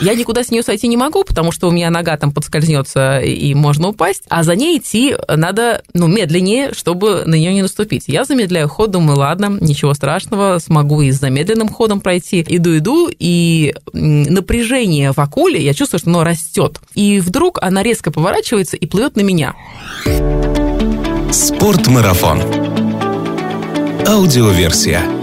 Я никуда с нее сойти не могу, потому что у меня нога там подскользнется и можно упасть, а за ней идти надо, ну, медленнее, чтобы на нее не наступить. Я замедляю ход, думаю, ладно, ничего страшного, смогу и с замедленным ходом пройти. Иду-иду, и напряжение в акуле, я чувствую, что оно растет. И вдруг она резко поворачивается и плывет на меня. Спортмарафон. Аудиоверсия.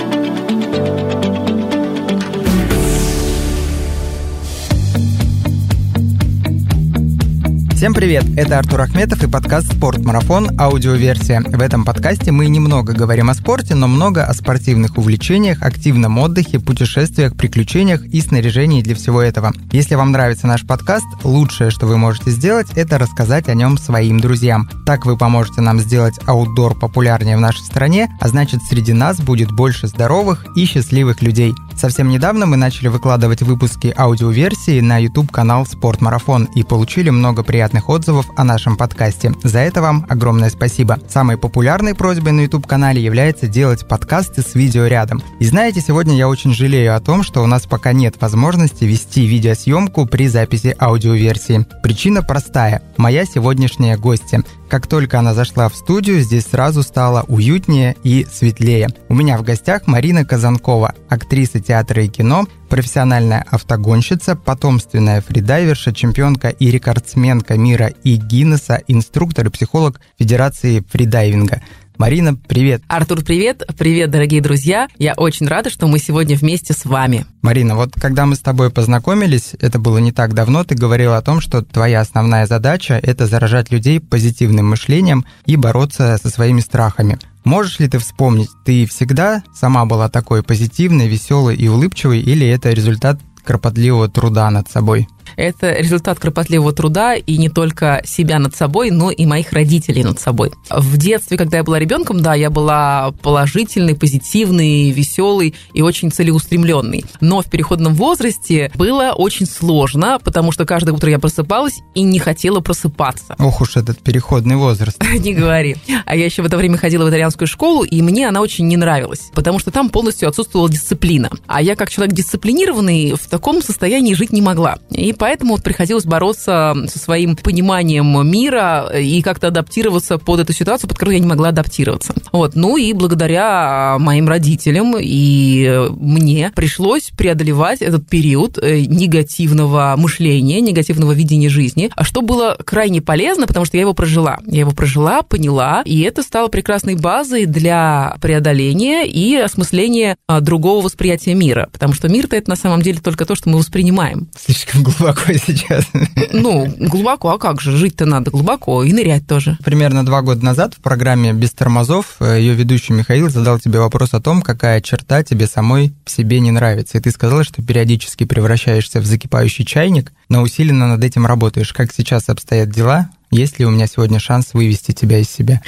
Всем привет! Это Артур Ахметов и подкаст «Спорт Марафон. Аудиоверсия». В этом подкасте мы немного говорим о спорте, но много о спортивных увлечениях, активном отдыхе, путешествиях, приключениях и снаряжении для всего этого. Если вам нравится наш подкаст, лучшее, что вы можете сделать, это рассказать о нем своим друзьям. Так вы поможете нам сделать аутдор популярнее в нашей стране, а значит среди нас будет больше здоровых и счастливых людей. Совсем недавно мы начали выкладывать выпуски аудиоверсии на YouTube-канал «Спорт Марафон» и получили много приятных приятных отзывов о нашем подкасте. За это вам огромное спасибо. Самой популярной просьбой на YouTube-канале является делать подкасты с видео рядом. И знаете, сегодня я очень жалею о том, что у нас пока нет возможности вести видеосъемку при записи аудиоверсии. Причина простая. Моя сегодняшняя гостья. Как только она зашла в студию, здесь сразу стало уютнее и светлее. У меня в гостях Марина Казанкова, актриса театра и кино, профессиональная автогонщица, потомственная фридайверша, чемпионка и рекордсменка мира и Гиннесса, инструктор и психолог Федерации фридайвинга. Марина, привет. Артур, привет. Привет, дорогие друзья. Я очень рада, что мы сегодня вместе с вами. Марина, вот когда мы с тобой познакомились, это было не так давно, ты говорила о том, что твоя основная задача – это заражать людей позитивным мышлением и бороться со своими страхами. Можешь ли ты вспомнить, ты всегда сама была такой позитивной, веселой и улыбчивой, или это результат кропотливого труда над собой? Это результат кропотливого труда и не только себя над собой, но и моих родителей над собой. В детстве, когда я была ребенком, да, я была положительной, позитивной, веселой и очень целеустремленной. Но в переходном возрасте было очень сложно, потому что каждое утро я просыпалась и не хотела просыпаться. Ох уж этот переходный возраст. Не говори. А я еще в это время ходила в итальянскую школу, и мне она очень не нравилась, потому что там полностью отсутствовала дисциплина. А я, как человек дисциплинированный, в таком состоянии жить не могла. И поэтому вот приходилось бороться со своим пониманием мира и как-то адаптироваться под эту ситуацию, под которую я не могла адаптироваться. Вот. Ну и благодаря моим родителям и мне пришлось преодолевать этот период э, негативного мышления, негативного видения жизни, а что было крайне полезно, потому что я его прожила. Я его прожила, поняла, и это стало прекрасной базой для преодоления и осмысления а, другого восприятия мира, потому что мир-то это на самом деле только то, что мы воспринимаем. Слишком глубоко сейчас. Ну, глубоко, а как же? Жить-то надо глубоко и нырять тоже. Примерно два года назад в программе «Без тормозов» ее ведущий Михаил задал тебе вопрос о том, какая черта тебе самой в себе не нравится. И ты сказала, что периодически превращаешься в закипающий чайник, но усиленно над этим работаешь. Как сейчас обстоят дела? Есть ли у меня сегодня шанс вывести тебя из себя?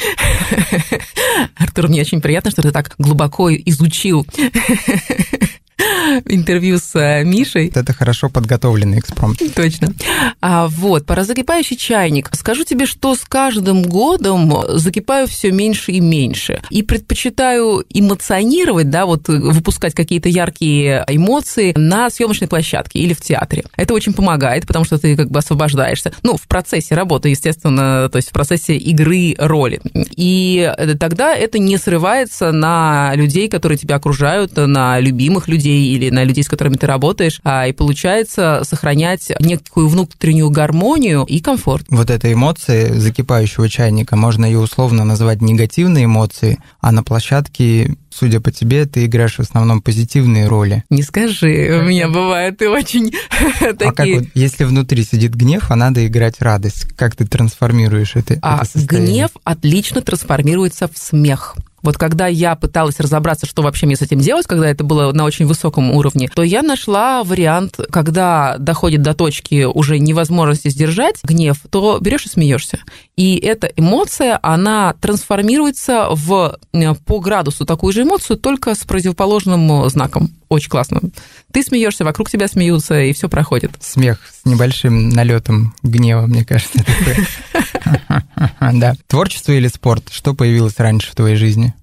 Артур, мне очень приятно, что ты так глубоко изучил интервью с э, Мишей. Это хорошо подготовленный экспромт. Точно. А, вот, про закипающий чайник. Скажу тебе, что с каждым годом закипаю все меньше и меньше. И предпочитаю эмоционировать, да, вот выпускать какие-то яркие эмоции на съемочной площадке или в театре. Это очень помогает, потому что ты как бы освобождаешься. Ну, в процессе работы, естественно, то есть в процессе игры роли. И тогда это не срывается на людей, которые тебя окружают, на любимых людей или на людей, с которыми ты работаешь, а, и получается сохранять некую внутреннюю гармонию и комфорт. Вот этой эмоции закипающего чайника можно ее условно назвать негативные эмоции, а на площадке судя по тебе, ты играешь в основном позитивные роли. Не скажи, у меня бывает и очень такие... А как вот, если внутри сидит гнев, а надо играть радость, как ты трансформируешь это, а это гнев отлично трансформируется в смех. Вот когда я пыталась разобраться, что вообще мне с этим делать, когда это было на очень высоком уровне, то я нашла вариант, когда доходит до точки уже невозможности сдержать гнев, то берешь и смеешься. И эта эмоция, она трансформируется в э, по градусу такую же эмоцию, только с противоположным знаком. Очень классно. Ты смеешься, вокруг тебя смеются, и все проходит. Смех с небольшим налетом гнева, мне кажется. Да. Творчество или спорт? Что появилось раньше в твоей жизни?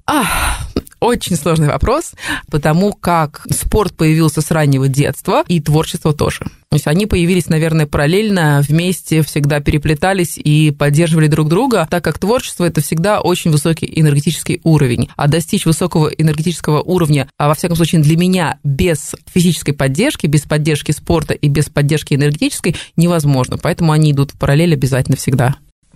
Очень сложный вопрос, потому как спорт появился с раннего детства, и творчество тоже. То есть они появились, наверное, параллельно, вместе, всегда переплетались и поддерживали друг друга, так как творчество – это всегда очень высокий энергетический уровень. А достичь высокого энергетического уровня, а во всяком случае для меня, без физической поддержки, без поддержки спорта и без поддержки энергетической невозможно. Поэтому они идут в параллель обязательно всегда.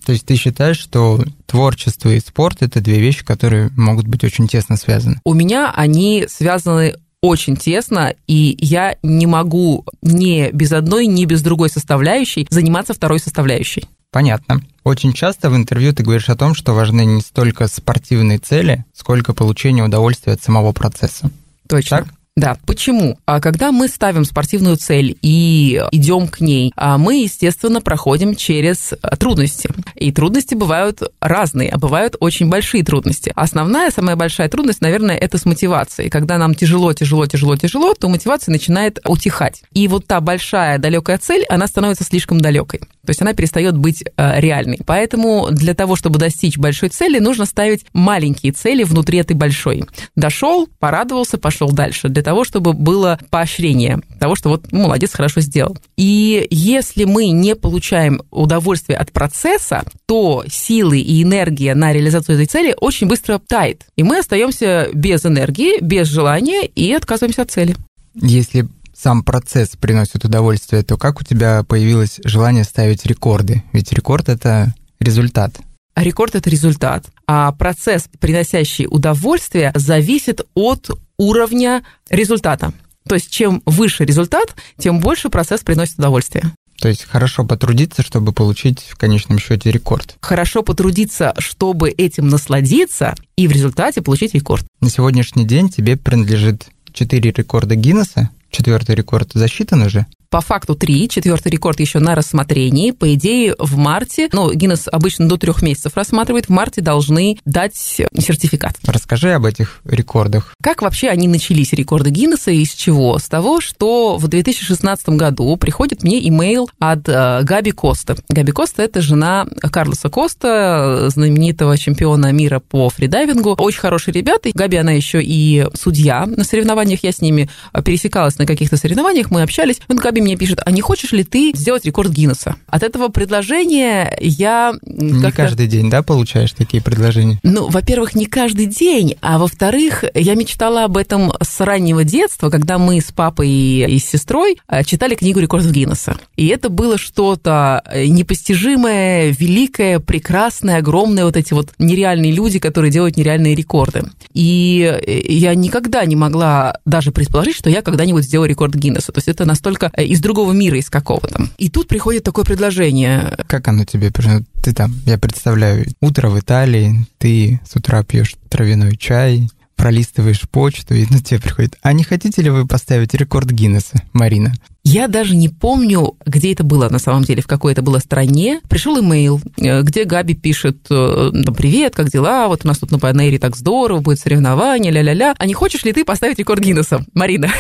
То есть ты считаешь, что творчество и спорт – это две вещи, которые могут быть очень тесно связаны? У меня они связаны очень тесно, и я не могу ни без одной, ни без другой составляющей заниматься второй составляющей. Понятно. Очень часто в интервью ты говоришь о том, что важны не столько спортивные цели, сколько получение удовольствия от самого процесса. Точно. Так? Да, почему? А когда мы ставим спортивную цель и идем к ней, а мы, естественно, проходим через а, трудности. И трудности бывают разные, а бывают очень большие трудности. Основная, самая большая трудность, наверное, это с мотивацией. Когда нам тяжело, тяжело, тяжело, тяжело, то мотивация начинает утихать. И вот та большая далекая цель, она становится слишком далекой. То есть она перестает быть э, реальной. Поэтому для того, чтобы достичь большой цели, нужно ставить маленькие цели внутри этой большой. Дошел, порадовался, пошел дальше. Для того, чтобы было поощрение того, что вот молодец, хорошо сделал. И если мы не получаем удовольствие от процесса, то силы и энергия на реализацию этой цели очень быстро тает. И мы остаемся без энергии, без желания и отказываемся от цели. Если сам процесс приносит удовольствие, то как у тебя появилось желание ставить рекорды? Ведь рекорд — это результат. А рекорд – это результат. А процесс, приносящий удовольствие, зависит от уровня результата. То есть чем выше результат, тем больше процесс приносит удовольствие. То есть хорошо потрудиться, чтобы получить в конечном счете рекорд. Хорошо потрудиться, чтобы этим насладиться и в результате получить рекорд. На сегодняшний день тебе принадлежит 4 рекорда Гиннесса, Четвертый рекорд засчитан уже? По факту три, четвертый рекорд еще на рассмотрении. По идее, в марте, ну, Гиннес обычно до трех месяцев рассматривает, в марте должны дать сертификат. Расскажи об этих рекордах. Как вообще они начались, рекорды Гиннесса, и с чего? С того, что в 2016 году приходит мне имейл от э, Габи Коста. Габи Коста – это жена Карлоса Коста, знаменитого чемпиона мира по фридайвингу. Очень хорошие ребята. Габи, она еще и судья на соревнованиях. Я с ними пересекалась на каких-то соревнованиях, мы общались. Он Габи мне пишет, а не хочешь ли ты сделать рекорд Гиннесса? От этого предложения я... Не каждый день, да, получаешь такие предложения? Ну, во-первых, не каждый день, а во-вторых, я мечтала об этом с раннего детства, когда мы с папой и с сестрой э, читали книгу рекордов Гиннесса. И это было что-то э, непостижимое, великое, прекрасное, огромное, вот эти вот нереальные люди, которые делают нереальные рекорды. И э, я никогда не могла даже предположить, что я когда-нибудь сделаю рекорд Гиннесса. То есть это настолько из другого мира, из какого-то. И тут приходит такое предложение. Как оно тебе? Ты там, я представляю, утро в Италии, ты с утра пьешь травяной чай, пролистываешь почту, и на тебе приходит, а не хотите ли вы поставить рекорд Гиннесса, Марина? Я даже не помню, где это было на самом деле, в какой это было стране. Пришел имейл, э, где Габи пишет, э, ну, привет, как дела? Вот у нас тут на Панере так здорово, будет соревнование, ля-ля-ля. А не хочешь ли ты поставить рекорд Гиннесса, Марина?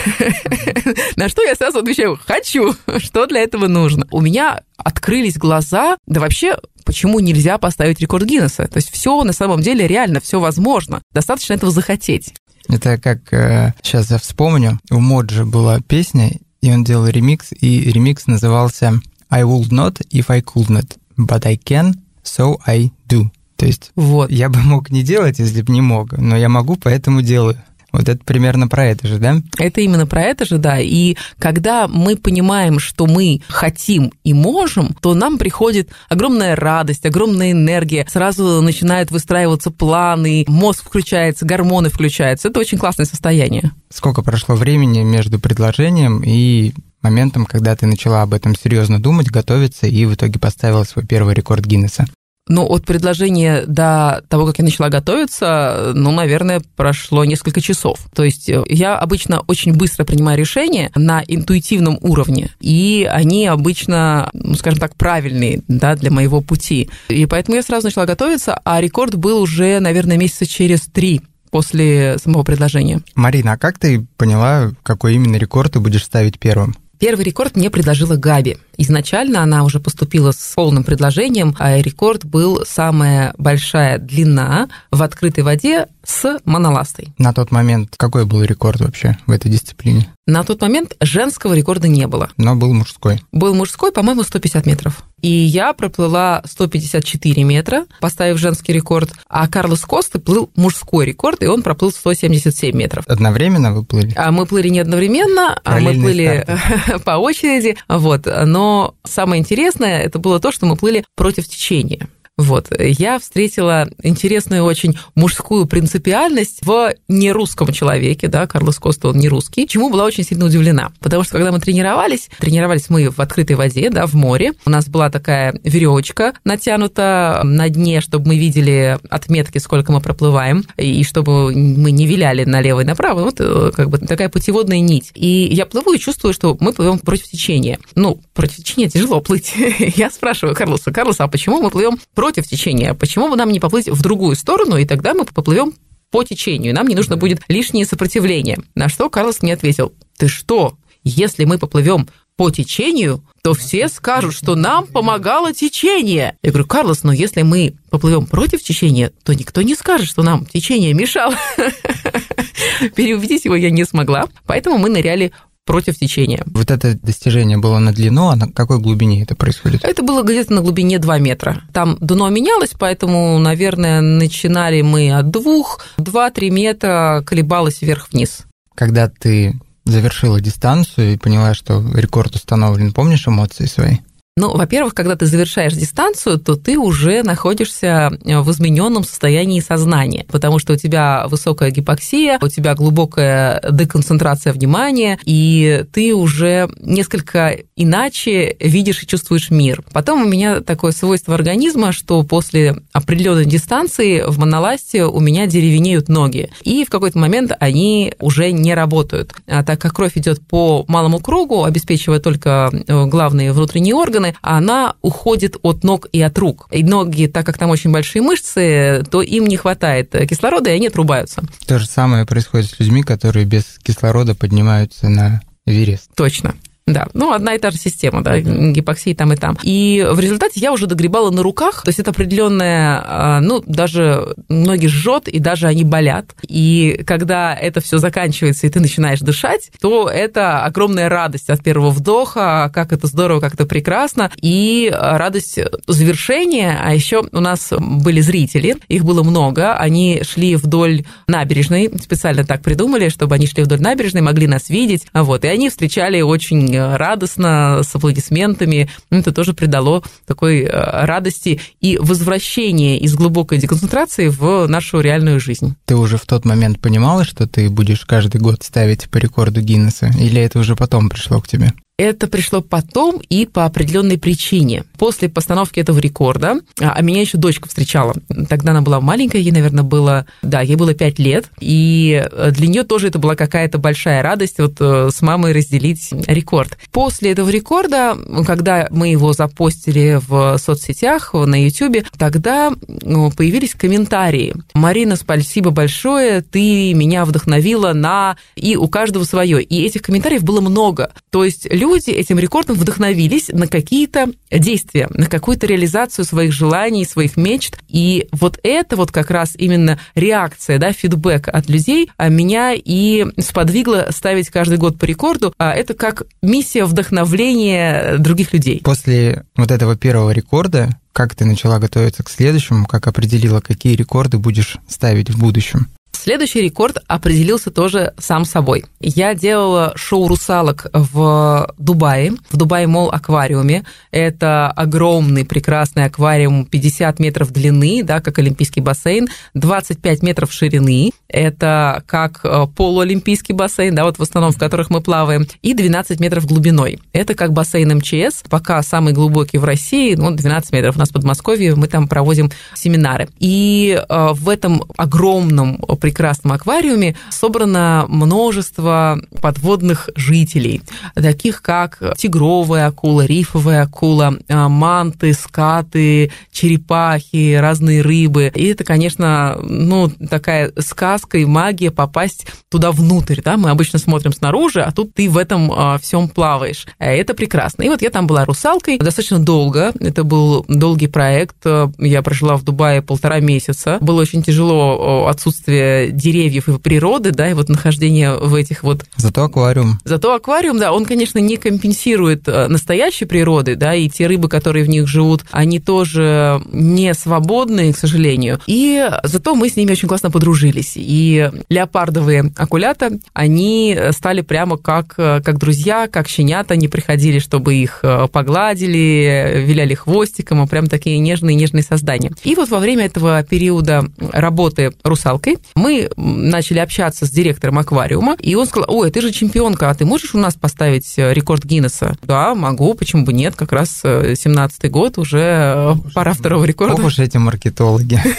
На что я сразу отвечаю, хочу. Что для этого нужно? У меня открылись глаза, да вообще почему нельзя поставить рекорд Гиннесса? То есть все на самом деле реально, все возможно. Достаточно этого захотеть. Это как, э, сейчас я вспомню, у Моджи была песня, и он делал ремикс, и ремикс назывался I would not if I could not, but I can, so I do. То есть вот. я бы мог не делать, если бы не мог, но я могу, поэтому делаю. Вот это примерно про это же, да? Это именно про это же, да. И когда мы понимаем, что мы хотим и можем, то нам приходит огромная радость, огромная энергия. Сразу начинают выстраиваться планы, мозг включается, гормоны включаются. Это очень классное состояние. Сколько прошло времени между предложением и моментом, когда ты начала об этом серьезно думать, готовиться и в итоге поставила свой первый рекорд Гиннесса? Ну, от предложения до того, как я начала готовиться, ну, наверное, прошло несколько часов. То есть э, я обычно очень быстро принимаю решения на интуитивном уровне, и они обычно, ну, скажем так, правильные да, для моего пути. И поэтому я сразу начала готовиться, а рекорд был уже, наверное, месяца через три после самого предложения. Марина, а как ты поняла, какой именно рекорд ты будешь ставить первым? Первый рекорд мне предложила Габи. Изначально она уже поступила с полным предложением, а рекорд был самая большая длина в открытой воде с моноластой. На тот момент какой был рекорд вообще в этой дисциплине? На тот момент женского рекорда не было. Но был мужской. Был мужской, по-моему, 150 метров. И я проплыла 154 метра, поставив женский рекорд, а Карлос Коста плыл мужской рекорд, и он проплыл 177 метров. Одновременно вы плыли? А мы плыли не одновременно, а мы плыли по очереди. Вот. Но самое интересное, это было то, что мы плыли против течения. Вот. Я встретила интересную очень мужскую принципиальность в нерусском человеке, да, Карлос Коста, он не русский, чему была очень сильно удивлена. Потому что, когда мы тренировались, тренировались мы в открытой воде, да, в море, у нас была такая веревочка натянута на дне, чтобы мы видели отметки, сколько мы проплываем, и чтобы мы не виляли налево и направо, вот э, как бы такая путеводная нить. И я плыву и чувствую, что мы плывем против течения. Ну, против течения тяжело плыть. Я спрашиваю Карлоса, Карлоса, а почему мы плывем против против течения. Почему бы нам не поплыть в другую сторону, и тогда мы поплывем по течению, нам не нужно будет лишнее сопротивление. На что Карлос мне ответил, ты что, если мы поплывем по течению, то все скажут, что нам помогало течение. Я говорю, Карлос, но если мы поплывем против течения, то никто не скажет, что нам течение мешало. Переубедить его я не смогла, поэтому мы ныряли против течения. Вот это достижение было на длину, а на какой глубине это происходит? Это было где-то на глубине 2 метра. Там дно менялось, поэтому, наверное, начинали мы от двух, 2-3 метра колебалось вверх-вниз. Когда ты завершила дистанцию и поняла, что рекорд установлен, помнишь эмоции свои? Ну, во-первых, когда ты завершаешь дистанцию, то ты уже находишься э, в измененном состоянии сознания, потому что у тебя высокая гипоксия, у тебя глубокая деконцентрация внимания, и ты уже несколько иначе видишь и чувствуешь мир. Потом у меня такое свойство организма, что после определенной дистанции в моноласте у меня деревенеют ноги, и в какой-то момент они уже не работают. А так как кровь идет по малому кругу, обеспечивая только э, главные внутренние органы, стороны, она уходит от ног и от рук. И ноги, так как там очень большие мышцы, то им не хватает кислорода, и они отрубаются. То же самое происходит с людьми, которые без кислорода поднимаются на Эверест. Точно. Да, ну одна и та же система, да, гипоксии там и там. И в результате я уже догребала на руках, то есть это определенная, ну, даже ноги жжет, и даже они болят. И когда это все заканчивается, и ты начинаешь дышать, то это огромная радость от первого вдоха, как это здорово, как это прекрасно, и радость завершения. А еще у нас были зрители, их было много, они шли вдоль набережной, специально так придумали, чтобы они шли вдоль набережной, могли нас видеть, вот, и они встречали очень радостно, с аплодисментами. Это тоже придало такой э, радости и возвращение из глубокой деконцентрации в нашу реальную жизнь. Ты уже в тот момент понимала, что ты будешь каждый год ставить по рекорду Гиннесса, или это уже потом пришло к тебе? Это пришло потом и по определенной причине. После постановки этого рекорда, а, а меня еще дочка встречала. Тогда она была маленькая, ей, наверное, было, да, ей было 5 лет. И э, для нее тоже это была какая-то большая радость вот э, с мамой разделить рекорд. После этого рекорда, когда мы его запостили в соцсетях, на YouTube, тогда ну, появились комментарии. Марина, спасибо большое, ты меня вдохновила на... И у каждого свое. И этих комментариев было много. То есть люди люди этим рекордом вдохновились на какие-то действия, на какую-то реализацию своих желаний, своих мечт. И вот это вот как раз именно реакция, да, фидбэк от людей а меня и сподвигло ставить каждый год по рекорду. А это как миссия вдохновления других людей. После вот этого первого рекорда как ты начала готовиться к следующему, как определила, какие рекорды будешь ставить в будущем? Следующий рекорд определился тоже сам собой. Я делала шоу русалок в Дубае, в Дубай Мол аквариуме. Это огромный прекрасный аквариум 50 метров длины, да, как олимпийский бассейн, 25 метров ширины. Это как э, полуолимпийский бассейн, да, вот в основном в которых мы плаваем, и 12 метров глубиной. Это как бассейн МЧС, пока самый глубокий в России, ну, 12 метров у нас в Подмосковье, мы там проводим семинары. И э, в этом огромном прекрасном аквариуме собрано множество подводных жителей, таких как тигровая акула, рифовая акула, а, манты, скаты, черепахи, разные рыбы. И это, конечно, ну, такая сказка и магия попасть туда внутрь, да, мы обычно смотрим снаружи, а тут ты в этом а, всем плаваешь. Это прекрасно. И вот я там была русалкой достаточно долго, это был долгий проект, я прожила в Дубае полтора месяца, было очень тяжело отсутствие э, деревьев и природы, да, и вот нахождение в этих вот... Зато аквариум. Зато аквариум, да, он, конечно, не компенсирует э, настоящей природы, да, и те рыбы, которые в них живут, они тоже не свободные, к сожалению. И зато мы с ними очень классно подружились. И леопардовые акулята, они стали прямо как, как друзья, как щенята, они приходили, чтобы их погладили, виляли хвостиком, и прям такие нежные-нежные создания. И вот во время этого периода работы русалкой мы начали общаться с директором аквариума, и он сказал, ой, ты же чемпионка, а ты можешь у нас поставить э, рекорд Гиннесса? Да, могу, почему бы нет, как раз 17-й э, год, уже э, пора второго рекорда. Ох уж эти маркетологи.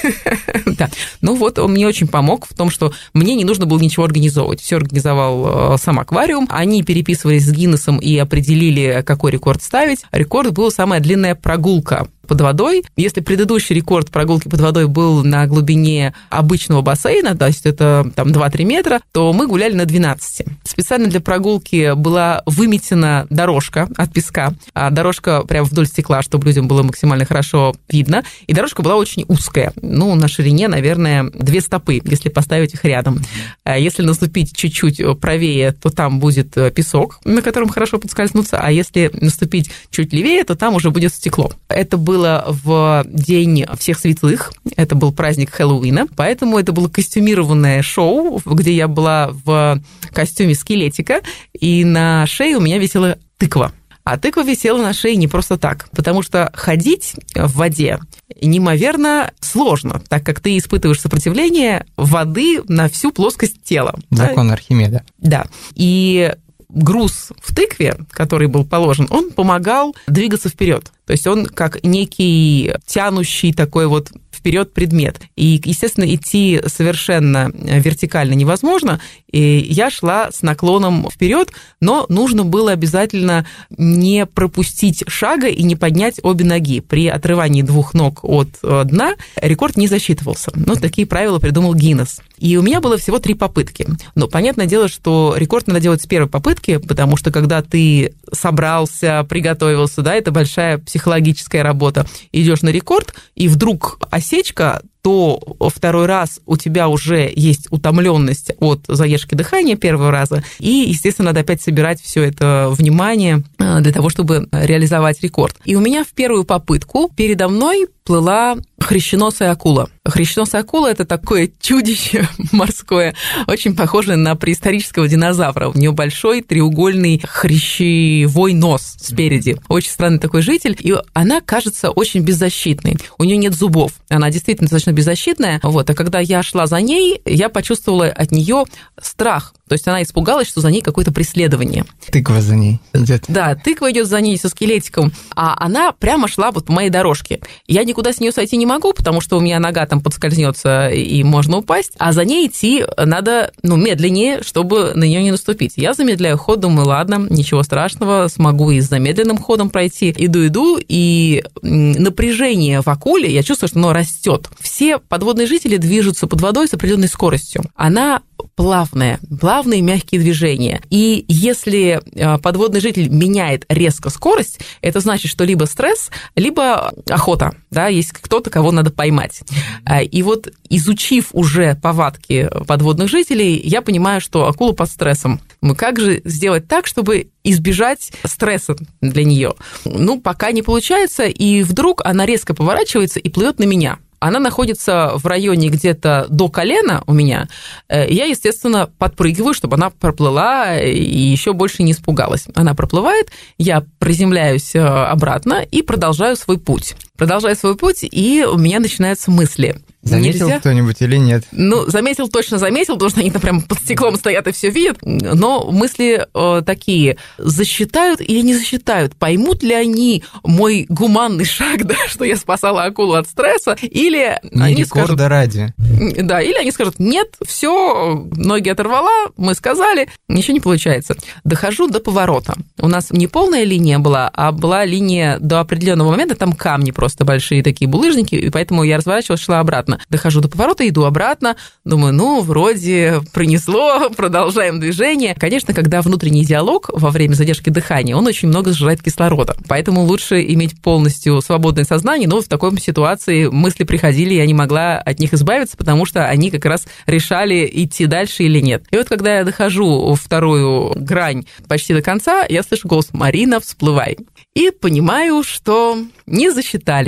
Да, ну вот он мне очень помог в том, что мне не нужно было ничего организовывать. Все организовал сам аквариум, они переписывались с Гиннесом и определили, какой рекорд ставить. Рекорд был самая длинная прогулка под водой. Если предыдущий рекорд прогулки под водой был на глубине обычного бассейна, то есть это там 2-3 метра, то мы гуляли на 12. Специально для прогулки была выметена дорожка от песка, а дорожка прямо вдоль стекла, чтобы людям было максимально хорошо видно, и дорожка была очень узкая, ну, на ширине, наверное, две стопы, если поставить их рядом. А если наступить чуть-чуть правее, то там будет песок, на котором хорошо подскользнуться, а если наступить чуть левее, то там уже будет стекло. Это был было в день всех светлых, это был праздник Хэллоуина, поэтому это было костюмированное шоу, где я была в костюме скелетика, и на шее у меня висела тыква. А тыква висела на шее не просто так, потому что ходить в воде неимоверно сложно, так как ты испытываешь сопротивление воды на всю плоскость тела. Закон да? Архимеда. Да. И груз в тыкве, который был положен, он помогал двигаться вперед. То есть он как некий тянущий такой вот вперед предмет. И, естественно, идти совершенно вертикально невозможно. И я шла с наклоном вперед, но нужно было обязательно не пропустить шага и не поднять обе ноги. При отрывании двух ног от э, дна рекорд не засчитывался. Ну, такие правила придумал Гиннес. И у меня было всего три попытки. Но понятное дело, что рекорд надо делать с первой попытки, потому что когда ты собрался, приготовился, да, это большая психологическая работа. Идешь на рекорд, и вдруг осечка, то второй раз у тебя уже есть утомленность от заешки дыхания первого раза, и, естественно, надо опять собирать все это внимание э, для того, чтобы реализовать рекорд. И у меня в первую попытку передо мной плыла хрященосая акула. Хрященосая акула – это такое чудище морское, очень похожее на преисторического динозавра. У нее большой треугольный хрящевой нос спереди. Очень странный такой житель, и она кажется очень беззащитной. У нее нет зубов, она действительно достаточно беззащитная. Вот. А когда я шла за ней, я почувствовала от нее страх. То есть она испугалась, что за ней какое-то преследование. Тыква за ней идет. Да, тыква идет за ней со скелетиком, а она прямо шла вот по моей дорожке. Я никуда с нее сойти не могу, потому что у меня нога там подскользнется и можно упасть, а за ней идти надо, ну, медленнее, чтобы на нее не наступить. Я замедляю ход, думаю, ладно, ничего страшного, смогу и с замедленным ходом пройти. Иду-иду, и напряжение в акуле, я чувствую, что оно растет. Все подводные жители движутся под водой с определенной скоростью. Она плавная, плавные мягкие движения. И если э, подводный житель меняет резко скорость, это значит, что либо стресс, либо охота, да, есть кто-то, кого надо поймать. А, и вот изучив уже повадки подводных жителей, я понимаю, что акула под стрессом. Мы как же сделать так, чтобы избежать стресса для нее? Ну, пока не получается, и вдруг она резко поворачивается и плывет на меня она находится в районе где-то до колена у меня. Э, я, естественно, подпрыгиваю, чтобы она проплыла и еще больше не испугалась. Она проплывает, я приземляюсь э, обратно и продолжаю свой путь. Продолжаю свой путь, и у меня начинаются мысли. Заметил Нельзя? кто-нибудь или нет? Ну, заметил, точно заметил, потому что они там прям под стеклом стоят и все видят. Но мысли э, такие, засчитают или не засчитают? Поймут ли они мой гуманный шаг, да, что я спасала акулу от стресса? Или не они скажут... ради. Да, или они скажут, нет, все, ноги оторвала, мы сказали, ничего не получается. Дохожу до поворота. У нас не полная линия была, а была линия до определенного момента, там камни просто большие такие булыжники, и поэтому я разворачивалась, шла обратно. Дохожу до поворота, иду обратно, думаю, ну, вроде пронесло, продолжаем движение. Конечно, когда внутренний диалог во время задержки дыхания, он очень много сжирает кислорода. Поэтому лучше иметь полностью свободное сознание, но в такой ситуации мысли приходили, я не могла от них избавиться, потому что они как раз решали, идти дальше или нет. И вот когда я дохожу вторую грань почти до конца, я слышу голос «Марина, всплывай». И понимаю, что не засчитали.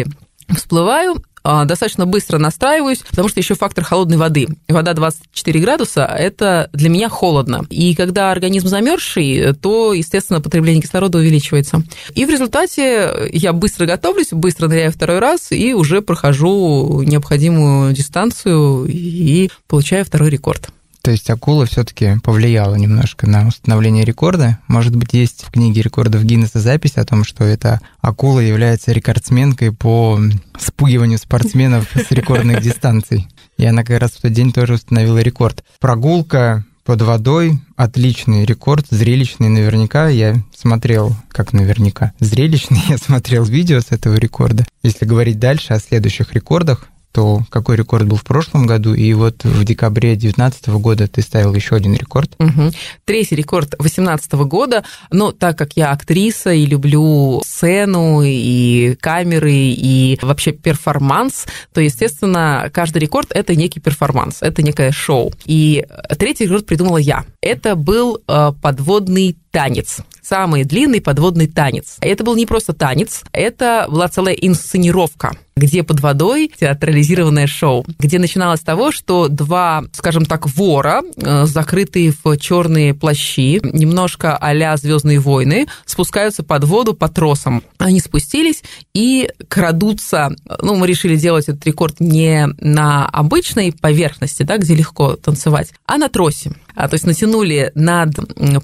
Всплываю, а, достаточно быстро настраиваюсь, потому что еще фактор холодной воды. Вода 24 градуса – это для меня холодно. И когда организм замерзший, то, естественно, потребление кислорода увеличивается. И в результате я быстро готовлюсь, быстро ныряю второй раз и уже прохожу необходимую дистанцию и получаю второй рекорд. То есть акула все-таки повлияла немножко на установление рекорда. Может быть, есть в книге рекордов Гиннесса запись о том, что эта акула является рекордсменкой по спугиванию спортсменов с рекордных дистанций. И она как раз в тот день тоже установила рекорд. Прогулка под водой отличный рекорд, зрелищный наверняка. Я смотрел, как наверняка, зрелищный, я смотрел видео с этого рекорда. Если говорить дальше о следующих рекордах, то какой рекорд был в прошлом году, и вот в декабре 2019 года ты ставил еще один рекорд. Угу. Третий рекорд 2018 года, но так как я актриса и люблю сцену, и камеры, и вообще перформанс, то, естественно, каждый рекорд – это некий перформанс, это некое шоу. И третий рекорд придумала я. Это был э, подводный танец самый длинный подводный танец. Это был не просто танец, это была целая инсценировка где под водой театрализированное шоу, где начиналось с того, что два, скажем так, вора, э, закрытые в черные плащи, немножко а-ля Звездные войны, спускаются под воду по тросам. Они спустились и крадутся. Ну, мы решили делать этот рекорд не на обычной поверхности, да, где легко танцевать, а на тросе. А, то есть натянули над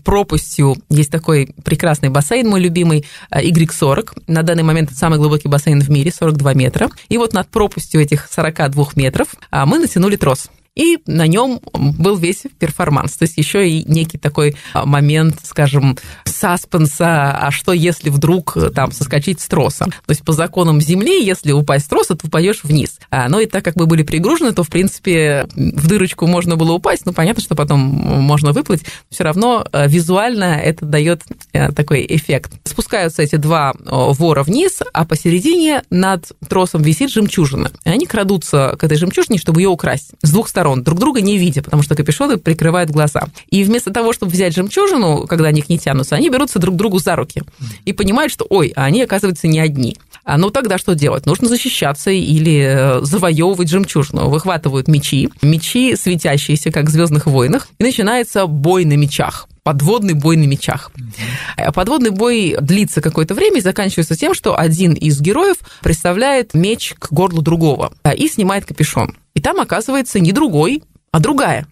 пропастью, есть такой прекрасный бассейн, мой любимый, Y40. Э, на данный момент это самый глубокий бассейн в мире, 42 метра. И вот над пропастью этих 42 метров а, мы натянули трос и на нем был весь перформанс. То есть еще и некий такой а, момент, скажем, саспенса, а что если вдруг э, там соскочить с троса? То есть по законам Земли, если упасть с троса, то упадешь вниз. А, но и так как мы были пригружены, то, в принципе, в дырочку можно было упасть, ну, понятно, что потом можно выплыть, все равно э, визуально это дает э, такой эффект. Спускаются эти два вора вниз, а посередине над тросом висит жемчужина. И они крадутся к этой жемчужине, чтобы ее украсть с двух сторон сторон, друг друга не видя, потому что капюшоны прикрывают глаза. И вместо того, чтобы взять жемчужину, когда они к ней тянутся, они берутся друг другу за руки и понимают, что, ой, а они, оказывается, не одни. А ну тогда что делать? Нужно защищаться или э, завоевывать жемчужину. Выхватывают мечи, мечи светящиеся, как в Звездных войнах, и начинается бой на мечах подводный бой на мечах. А подводный бой длится какое-то время и заканчивается тем, что один из героев представляет меч к горлу другого а, и снимает капюшон. И там оказывается не другой, а другая.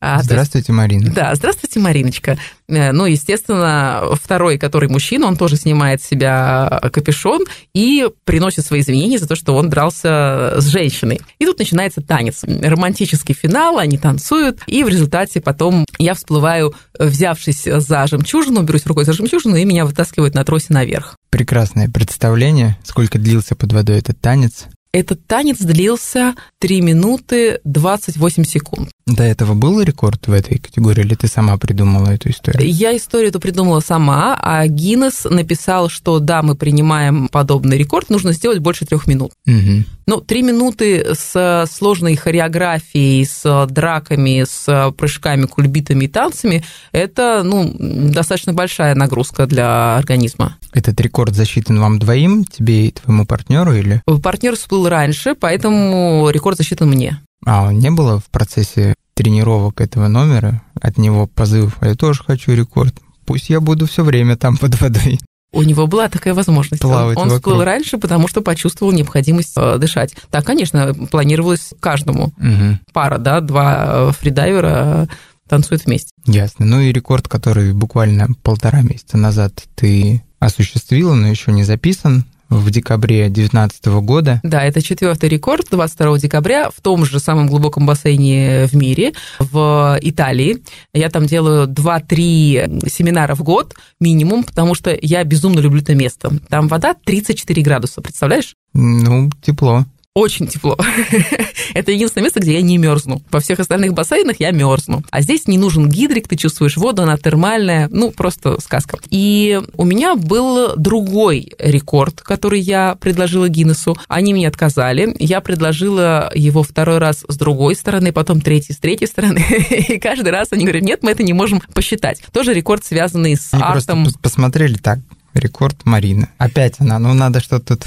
А, здравствуйте, Марина. Да, здравствуйте, Мариночка. Э, ну, естественно, второй, который мужчина, он тоже снимает с себя капюшон и приносит свои извинения за то, что он дрался с женщиной. И тут начинается танец. Романтический финал, они танцуют, и в результате потом я всплываю, взявшись за жемчужину, берусь рукой за жемчужину, и меня вытаскивают на тросе наверх. Прекрасное представление. Сколько длился под водой этот танец? Этот танец длился 3 минуты 28 секунд. До этого был рекорд в этой категории, или ты сама придумала эту историю? Я историю эту придумала сама, а Гиннес написал, что да, мы принимаем подобный рекорд, нужно сделать больше трех минут. Угу. Ну, три минуты с сложной хореографией, с драками, с прыжками, кульбитами и танцами – это, ну, достаточно большая нагрузка для организма. Этот рекорд засчитан вам двоим, тебе и твоему партнеру, или? Партнер всплыл раньше, поэтому рекорд засчитан мне. А не было в процессе тренировок этого номера от него позывов, а я тоже хочу рекорд. Пусть я буду все время там под водой. У него была такая возможность. Плавать он вокруг. всплыл раньше, потому что почувствовал необходимость э, дышать. Так, конечно, планировалось каждому. Угу. Пара, да, два э, фридайвера танцуют вместе. Ясно. Ну и рекорд, который буквально полтора месяца назад ты осуществила, но еще не записан, в декабре 2019 года. Да, это четвертый рекорд 22 декабря в том же самом глубоком бассейне в мире, в Италии. Я там делаю 2-3 семинара в год минимум, потому что я безумно люблю это место. Там вода 34 градуса, представляешь? Ну, тепло. Очень тепло. Это единственное место, где я не мерзну. Во всех остальных бассейнах я мерзну. А здесь не нужен гидрик, ты чувствуешь воду, она термальная, ну, просто сказка. И у меня был другой рекорд, который я предложила Гиннесу. Они мне отказали. Я предложила его второй раз с другой стороны, потом третий с третьей стороны. И каждый раз они говорят, нет, мы это не можем посчитать. Тоже рекорд, связанный с Они артом. просто посмотрели так, рекорд Марины. Опять она, ну надо что-то тут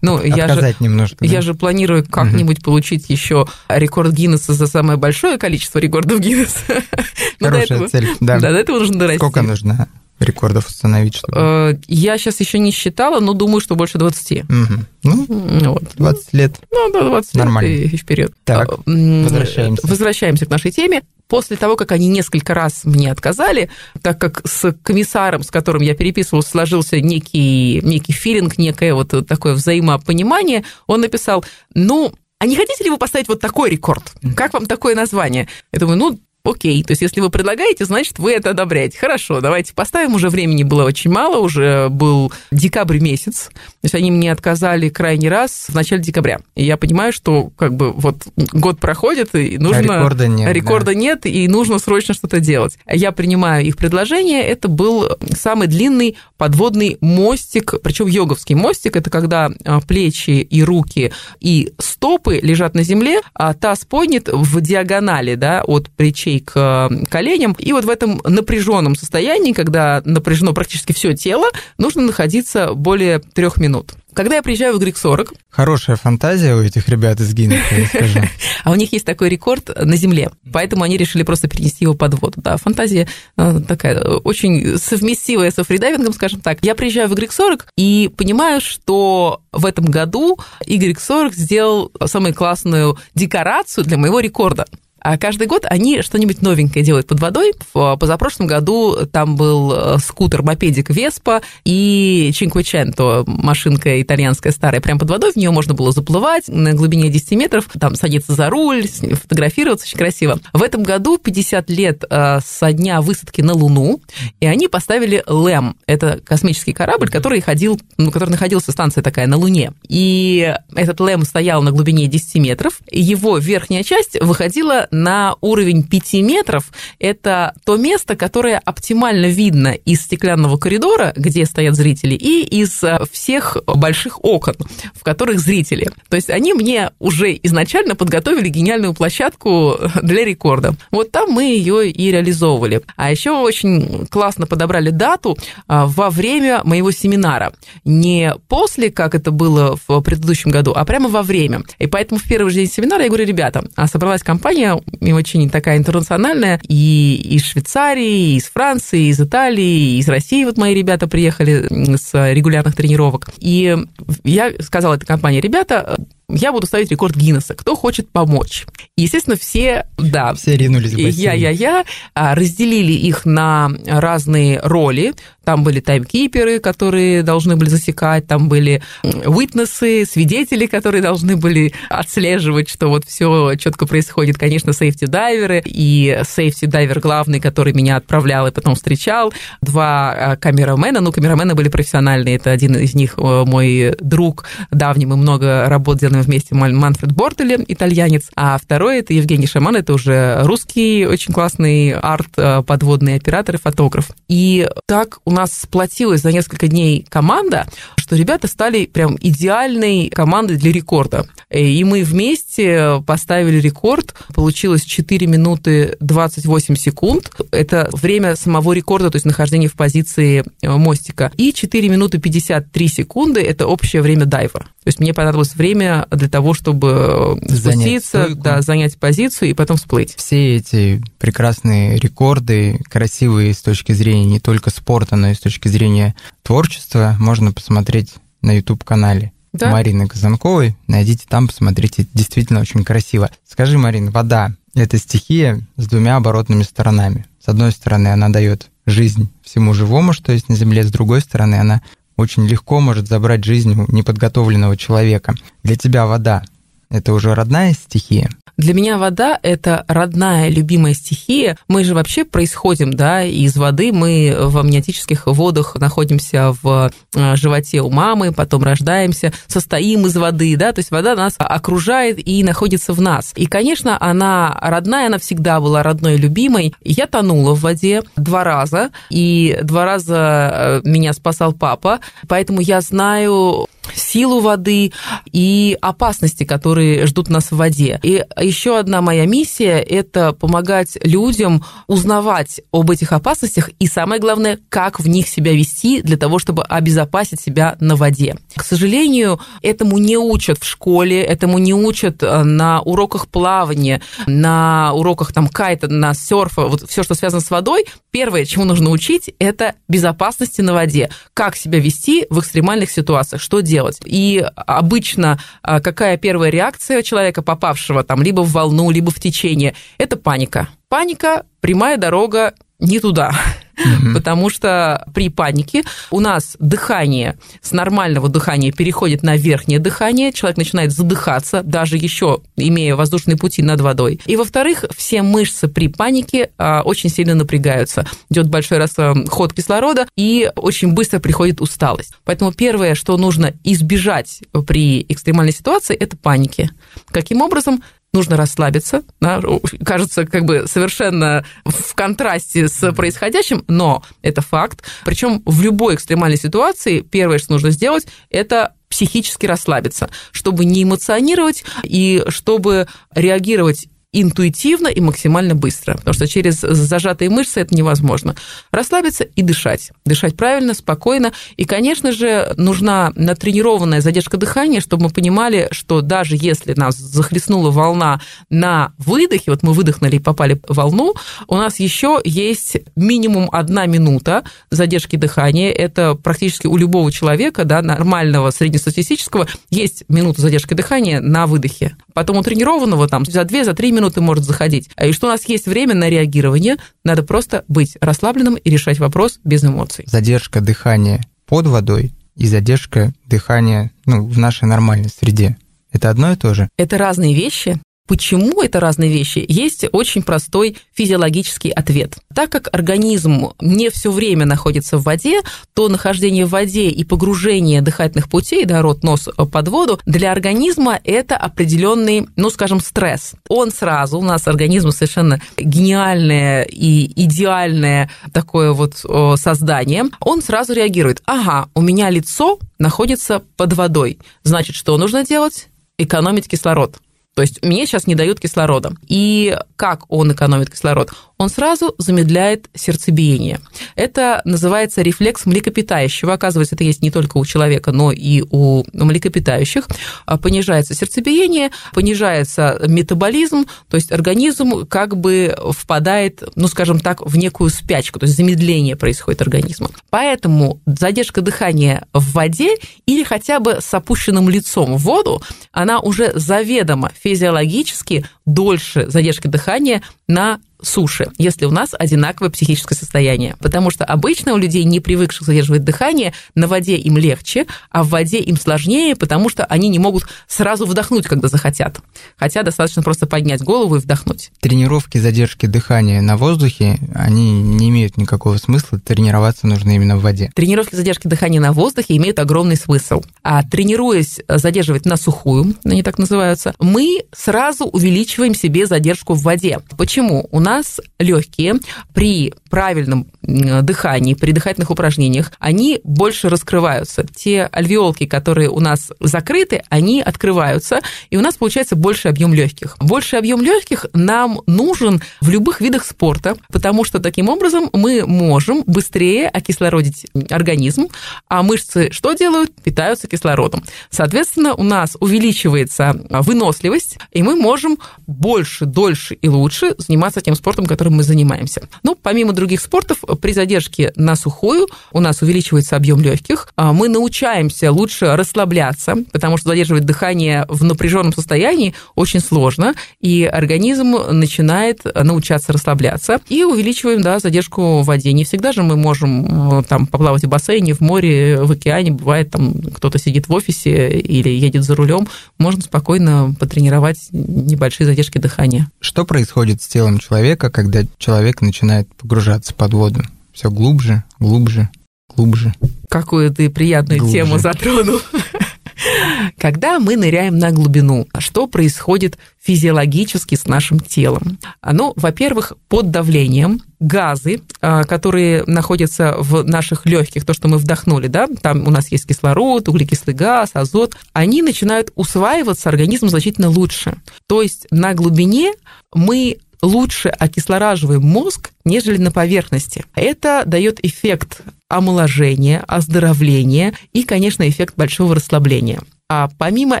Ну, я же, немножко. да? я же планирую как-нибудь получить еще рекорд Гиннесса за самое большое количество рекордов Гиннесса. Хорошая этого, цель, да. да, до этого нужно дорасти. Сколько нужно рекордов установить, чтобы... Э, Я сейчас еще не считала, но думаю, что больше 20. Мгм. Ну, Ну, Вот. 20 лет. Ну, да, 20 Нормально. лет и вперед. Так, возвращаемся. Возвращаемся к нашей теме. После того, как они несколько раз мне отказали, так как с комиссаром, с которым я переписывалась, сложился некий, некий филинг, некое вот такое взаимопонимание, он написал, ну, а не хотите ли вы поставить вот такой рекорд? Как вам такое название? Я думаю, ну, окей. То есть, если вы предлагаете, значит, вы это одобряете. Хорошо, давайте поставим. Уже времени было очень мало, уже был декабрь месяц. То есть, они мне отказали крайний раз в начале декабря. И я понимаю, что как бы вот год проходит, и нужно... А рекорда нет, Рекорда нет, и нужно срочно что-то делать. Я принимаю их предложение. Это был самый длинный подводный мостик, причем йоговский мостик. Это когда а, плечи и руки и стопы лежат на земле, а таз поднят в диагонали, да, от плечей к э, коленям. И вот в этом напряженном состоянии, когда напряжено практически все тело, нужно находиться более трех минут. Когда я приезжаю в Грик 40, Хорошая фантазия у этих ребят из Гиннесса, я скажу. а у них есть такой рекорд на Земле, поэтому они решили просто перенести его под воду. Да, фантазия э, такая э, очень совместивая со фридайвингом, скажем так. Я приезжаю в Y40 и понимаю, что в этом году Y40 сделал самую классную декорацию для моего рекорда. А каждый год они что-нибудь новенькое делают под водой. В позапрошлом году там был э, скутер-мопедик Веспа и Cinquecento, машинка итальянская старая, прям под водой. В нее можно было заплывать на глубине 10 метров, там садиться за руль, фотографироваться, очень красиво. В этом году 50 лет э, со дня высадки на Луну, и они поставили ЛЭМ. Это космический корабль, который ходил, ну, который находился, станция такая, на Луне. И этот ЛЭМ стоял на глубине 10 метров. Его верхняя часть выходила на уровень 5 метров. Это то место, которое оптимально видно из стеклянного коридора, где стоят зрители, и из э, всех больших окон, в которых зрители. То есть они мне уже изначально подготовили гениальную площадку для рекорда. Вот там мы ее и реализовывали. А еще очень классно подобрали дату а, во время моего семинара. Не после, как это было в предыдущем году, а прямо во время. И поэтому в первый же день семинара я говорю, ребята, а собралась компания и очень такая интернациональная, и из Швейцарии, и из Франции, и из Италии, и из России вот мои ребята приехали с регулярных тренировок. И я сказала этой компании, ребята, я буду ставить рекорд Гиннесса. Кто хочет помочь? И, естественно, все, да, Все ринулись в бассейн. я-я-я, а, разделили их на разные роли. Там были timekeeper ы, которые должны были засекать, там были witness ы, свидетели, которые должны были отслеживать, что вот все четко происходит. Конечно, safety diver ы и safety diver главный, который меня отправлял и потом встречал. Два а, cameraman а, ну, cameraman ы были профессиональные. Это один из них э, мой друг давний, мы много работ делаем вместе, Ман- Манфред Бортоли, итальянец, а второй это Евгений Шаман, это уже русский очень классный арт, э, подводный оператор и фотограф. И так у нас сплотилась за несколько дней команда, что ребята стали прям идеальной командой для рекорда. Э, И мы вместе поставили рекорд. Получилось 4 минуты 28 секунд. Это время самого рекорда, то есть нахождение в позиции э, мостика. И 4 минуты 53 секунды – это общее время дайва. То есть мне понадобилось время для того, чтобы э, Занять спуститься, стойку. да, занять позицию и потом всплыть. Все эти прекрасные рекорды, красивые с точки зрения не только спорта, но и с точки зрения творчества, можно посмотреть на YouTube-канале Да. Марины Казанковой. Найдите там, посмотрите, действительно очень красиво. Скажи, Марин, вода — это стихия с двумя оборотными сторонами. С одной стороны, она дает жизнь всему живому, что есть на Земле, с другой стороны, она очень легко может забрать жизнь неподготовленного человека. Для тебя вода — это уже родная стихия? Для меня вода – это родная, любимая стихия. Мы же вообще происходим да, из воды. Мы в амниотических водах находимся в э, животе у мамы, потом рождаемся, состоим из воды. Да? То есть вода нас окружает и находится в нас. И, конечно, она родная, она всегда была родной любимой. Я тонула в воде два раза, и два раза э, меня спасал папа, поэтому я знаю силу воды и опасности, которые ждут нас в воде. И еще одна моя миссия – это помогать людям узнавать об этих опасностях и, самое главное, как в них себя вести для того, чтобы обезопасить себя на воде. К сожалению, этому не учат в школе, этому не учат э, на уроках плавания, на уроках там кайта, на серфа, вот все, что связано с водой. Первое, чему нужно учить, это безопасности на воде. Как себя вести в экстремальных ситуациях, что делать. И обычно а, какая первая реакция человека, попавшего там либо в волну, либо в течение, это паника. Паника – прямая дорога не туда. Угу. Потому что при панике у нас дыхание с нормального дыхания переходит на верхнее дыхание, человек начинает задыхаться, даже еще имея воздушные пути над водой. И, во-вторых, все мышцы при панике а, очень сильно напрягаются. Идет большой расход кислорода, и очень быстро приходит усталость. Поэтому первое, что нужно избежать при экстремальной ситуации, это паники. Каким образом? Нужно расслабиться. Да? Кажется, как бы совершенно в контрасте с происходящим, но это факт. Причем в любой экстремальной ситуации первое, что нужно сделать, это психически расслабиться, чтобы не эмоционировать и чтобы реагировать интуитивно и максимально быстро, потому что через зажатые мышцы это невозможно. Расслабиться и дышать. Дышать правильно, спокойно. И, конечно же, нужна натренированная задержка дыхания, чтобы мы понимали, что даже если нас захлестнула волна на выдохе, вот мы выдохнули и попали в волну, у нас еще есть минимум одна минута задержки дыхания. Это практически у любого человека, да, нормального, среднестатистического, есть минута задержки дыхания на выдохе. Потом у тренированного там за 2-3 минуты минуты может заходить. И что у нас есть время на реагирование, надо просто быть расслабленным и решать вопрос без эмоций. Задержка дыхания под водой и задержка дыхания ну, в нашей нормальной среде. Это одно и то же? Это разные вещи. Почему это разные вещи? Есть очень простой физиологический ответ. Так как организм не все время находится в воде, то нахождение в воде и погружение дыхательных путей, да, рот, нос под воду, для организма это определенный, ну, скажем, стресс. Он сразу, у нас организм совершенно гениальное и идеальное такое вот создание, он сразу реагирует. Ага, у меня лицо находится под водой. Значит, что нужно делать? Экономить кислород. То есть мне сейчас не дают кислорода. И как он экономит кислород? Он сразу замедляет сердцебиение. Это называется рефлекс млекопитающего. Оказывается, это есть не только у человека, но и у млекопитающих. А, понижается сердцебиение, понижается метаболизм, то есть организм как бы впадает, ну, скажем так, в некую спячку, то есть замедление происходит организма. Поэтому задержка дыхания в воде или хотя бы с опущенным лицом в воду, она уже заведомо физиологически дольше задержки дыхания на суше, если у нас одинаковое психическое состояние. Потому что обычно у людей, не привыкших задерживать дыхание, на воде им легче, а в воде им сложнее, потому что они не могут сразу вдохнуть, когда захотят. Хотя достаточно просто поднять голову и вдохнуть. Тренировки задержки дыхания на воздухе, они не имеют никакого смысла, тренироваться нужно именно в воде. Тренировки задержки дыхания на воздухе имеют огромный смысл. А тренируясь задерживать на сухую, они так называются, мы сразу увеличиваем себе задержку в воде. Почему? У нас легкие при правильном дыхании, при дыхательных упражнениях, они больше раскрываются. Те альвеолки, которые у нас закрыты, они открываются, и у нас получается больше объем легких. Больше объем легких нам нужен в любых видах спорта, потому что таким образом мы можем быстрее окислородить организм, а мышцы что делают? Питаются кислородом. Соответственно, у нас увеличивается выносливость, и мы можем больше, дольше и лучше заниматься тем спортом, которым мы занимаемся. Ну, помимо других спортов, при задержке на сухую у нас увеличивается объем легких, а мы научаемся лучше расслабляться, потому что задерживать дыхание в напряженном состоянии очень сложно, и организм начинает научаться расслабляться, и увеличиваем, да, задержку в воде. Не всегда же мы можем э, там поплавать в бассейне, в море, в океане, бывает там кто-то сидит в офисе или едет за рулем, можно спокойно потренировать небольшие задержки дыхания. Что происходит с телом человека, когда человек начинает погружаться под воду? Все глубже, глубже, глубже. Какую ты приятную глубже. тему затронул. Когда мы ныряем на глубину, что происходит физиологически с нашим телом? Ну, во-первых, под давлением газы, а, которые находятся в наших легких, то, что мы вдохнули, да, там у нас есть кислород, углекислый газ, азот, они начинают усваиваться организмом значительно лучше. То есть на глубине мы лучше окислораживаем мозг, нежели на поверхности. Это дает эффект омоложения, оздоровления и, конечно, эффект большого расслабления. А помимо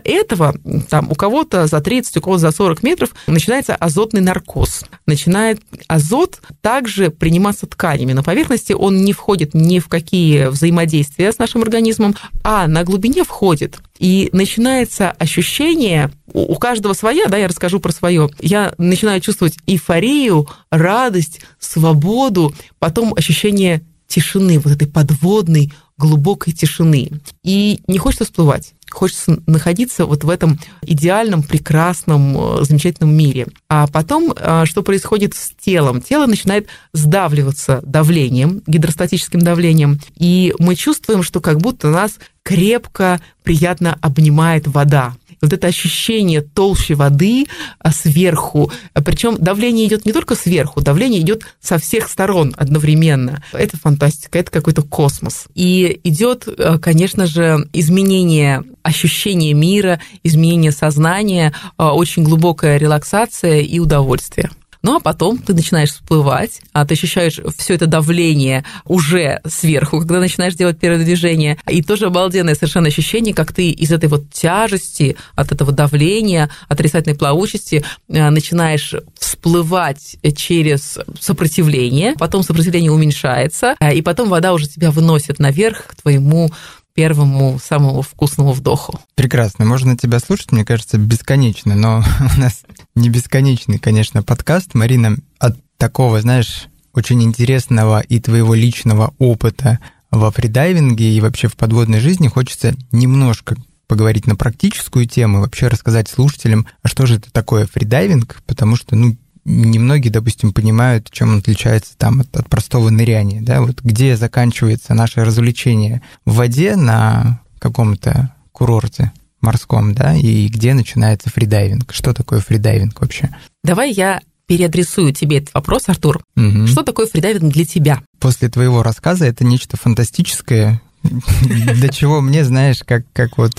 этого, там у кого-то за 30, у кого-то за 40 метров начинается азотный наркоз. Начинает азот также приниматься тканями. На поверхности он не входит ни в какие взаимодействия с нашим организмом, а на глубине входит. И начинается ощущение, у каждого своя, да, я расскажу про свое. Я начинаю чувствовать эйфорию, радость, свободу, потом ощущение тишины, вот этой подводной, глубокой тишины. И не хочется всплывать. Хочется находиться вот в этом идеальном, прекрасном, э, замечательном мире. А потом, э, что происходит с телом? Тело начинает сдавливаться давлением, гидростатическим давлением, и мы чувствуем, что как будто нас крепко, приятно обнимает вода вот это ощущение толщи воды а, сверху, причем давление идет не только сверху, давление идет со всех сторон одновременно. Это фантастика, это какой-то космос. И идет, а, конечно же, изменение ощущения мира, изменение сознания, а, очень глубокая релаксация и удовольствие. Ну а потом ты начинаешь всплывать, а ты ощущаешь все это давление уже сверху, когда начинаешь делать первое движение. И тоже обалденное совершенно ощущение, как ты из этой вот тяжести, от этого давления, отрицательной плавучести э, начинаешь всплывать через сопротивление, потом сопротивление уменьшается, э, и потом вода уже тебя выносит наверх к твоему первому самому вкусному вдоху. Прекрасно. Можно тебя слушать, мне кажется, бесконечно, но у нас не бесконечный, конечно, подкаст. Марина, от такого, знаешь, очень интересного и твоего личного опыта во фридайвинге и вообще в подводной жизни хочется немножко поговорить на практическую тему, вообще рассказать слушателям, а что же это такое фридайвинг, потому что, ну, немногие, допустим, понимают, чем он отличается там от, от простого ныряния, да, вот где заканчивается наше развлечение в воде на каком-то курорте морском, да, и где начинается фридайвинг. Что такое фридайвинг вообще? Давай я переадресую тебе этот вопрос, Артур. Угу. Что такое фридайвинг для тебя? После твоего рассказа это нечто фантастическое, до чего мне, знаешь, как, как вот,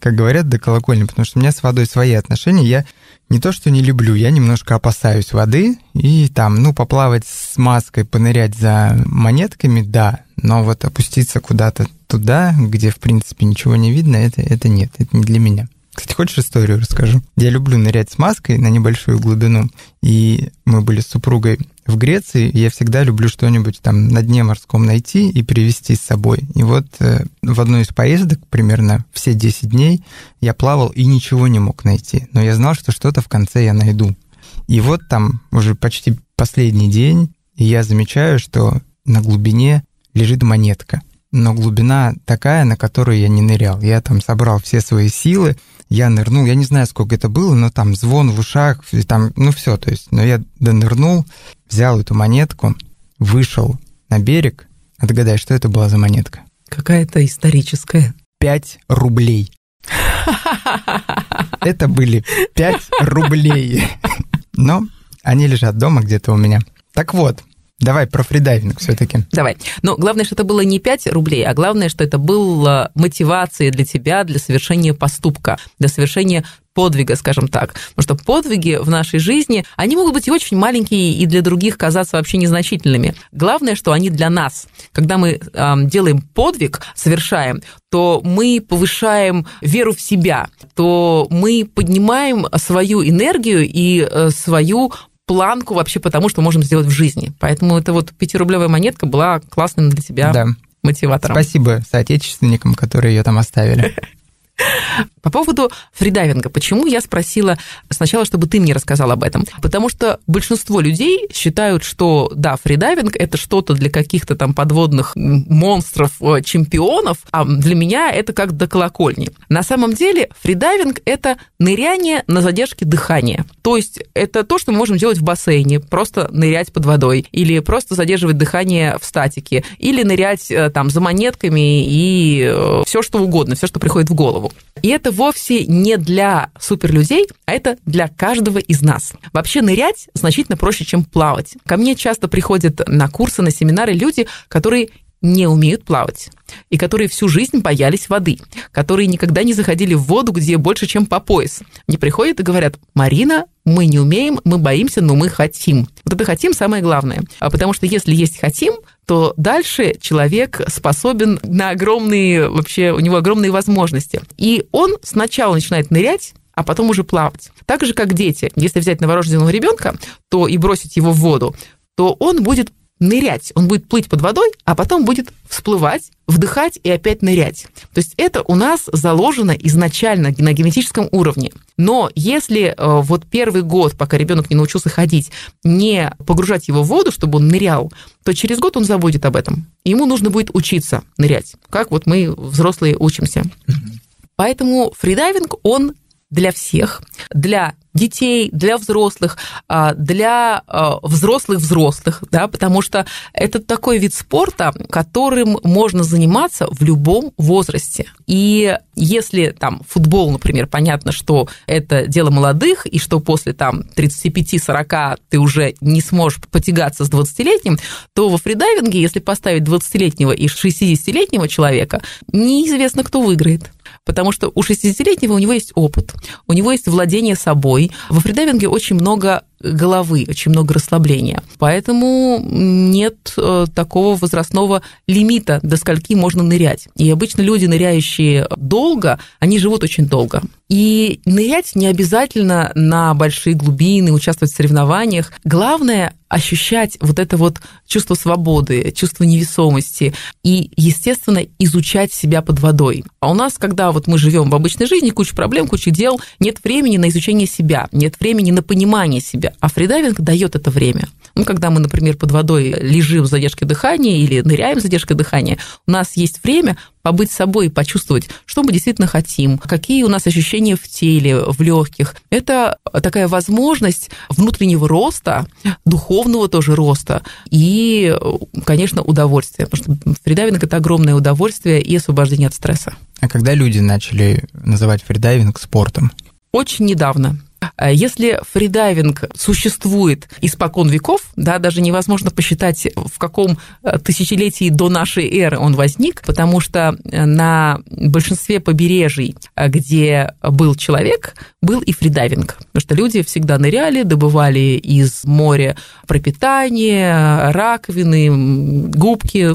как говорят, до колокольни, потому что у меня с водой свои отношения. Я не то, что не люблю, я немножко опасаюсь воды, и там, ну, поплавать с маской, понырять за монетками, да, но вот опуститься куда-то туда, где, в принципе, ничего не видно, это, это нет, это не для меня. Кстати, хочешь историю расскажу? Я люблю нырять с маской на небольшую глубину, и мы были с супругой в Греции, и я всегда люблю что-нибудь там на дне морском найти и привезти с собой. И вот э, в одной из поездок, примерно все 10 дней, я плавал и ничего не мог найти, но я знал, что что-то в конце я найду. И вот там уже почти последний день, и я замечаю, что на глубине лежит монетка. Но глубина такая, на которую я не нырял. Я там собрал все свои силы, я нырнул, я не знаю, сколько это было, но там звон в ушах, там, ну все, то есть, но я донырнул, взял эту монетку, вышел на берег, догадай, что это была за монетка? Какая-то историческая. Пять рублей. Это были пять рублей. Но они лежат дома где-то у меня. Так вот, Давай про фридайвинг все-таки. Давай. Но главное, что это было не 5 рублей, а главное, что это было мотивацией для тебя для совершения поступка, для совершения подвига, скажем так. Потому что подвиги в нашей жизни, они могут быть и очень маленькие, и для других казаться вообще незначительными. Главное, что они для нас. Когда мы э, делаем подвиг, совершаем, то мы повышаем веру в себя, то мы поднимаем свою энергию и э, свою планку вообще потому, что можем сделать в жизни. Поэтому эта вот пятирублевая монетка была классным для тебя да. мотиватором. Спасибо соотечественникам, которые ее там оставили. По поводу фридайвинга. Почему я спросила сначала, чтобы ты мне рассказал об этом? Потому что большинство людей считают, что, да, фридайвинг – это что-то для каких-то там подводных монстров, э, чемпионов, а для меня это как до колокольни. На самом деле фридайвинг – это ныряние на задержке дыхания. То есть это то, что мы можем делать в бассейне, просто нырять под водой, или просто задерживать дыхание в статике, или нырять э, там за монетками и э, все что угодно, все, что приходит в голову. И это вовсе не для суперлюдей, а это для каждого из нас. Вообще нырять значительно проще, чем плавать. Ко мне часто приходят на курсы, на семинары люди, которые не умеют плавать и которые всю жизнь боялись воды, которые никогда не заходили в воду, где больше, чем по пояс. Они приходят и говорят, Марина, мы не умеем, мы боимся, но мы хотим. Вот это хотим самое главное. А потому что если есть хотим, то дальше человек способен на огромные, вообще у него огромные возможности. И он сначала начинает нырять, а потом уже плавать. Так же, как дети. Если взять новорожденного ребенка, то и бросить его в воду, то он будет нырять. Он будет плыть под водой, а потом будет всплывать, вдыхать и опять нырять. То есть это у нас заложено изначально на генетическом уровне. Но если э, вот первый год, пока ребенок не научился ходить, не погружать его в воду, чтобы он нырял, то через год он забудет об этом. Ему нужно будет учиться нырять, как вот мы, взрослые, учимся. Поэтому фридайвинг, он для всех, для детей, для взрослых, а, для а, взрослых-взрослых, да, потому что это такой вид спорта, которым можно заниматься в любом возрасте. И если там футбол, например, понятно, что это дело молодых, и что после там 35-40 ты уже не сможешь потягаться с 20-летним, то во фридайвинге, если поставить 20-летнего и 60-летнего человека, неизвестно, кто выиграет потому что у 60-летнего у него есть опыт, у него есть владение собой. Во фридайвинге очень много головы, очень много расслабления. Поэтому нет э, такого возрастного лимита, до скольки можно нырять. И обычно люди, ныряющие долго, они живут очень долго. И нырять не обязательно на большие глубины, участвовать в соревнованиях. Главное ощущать вот это вот чувство свободы, чувство невесомости и, естественно, изучать себя под водой. А у нас, когда вот мы живем в обычной жизни, куча проблем, куча дел, нет времени на изучение себя, нет времени на понимание себя, а фридайвинг дает это время. Ну, когда мы, например, под водой лежим с задержкой дыхания или ныряем с задержкой дыхания, у нас есть время побыть собой и почувствовать, что мы действительно хотим, какие у нас ощущения в теле, в легких. Это такая возможность внутреннего роста, духовного тоже роста и, конечно, удовольствия. Потому что фридайвинг – это огромное удовольствие и освобождение от стресса. А когда люди начали называть фридайвинг спортом? Очень недавно. Э, если фридайвинг существует испокон веков, да, даже невозможно посчитать, в каком э, тысячелетии до нашей эры он возник, потому что э, на большинстве побережий, где был человек, был и фридайвинг. Потому что люди всегда ныряли, добывали из моря пропитание, раковины, губки,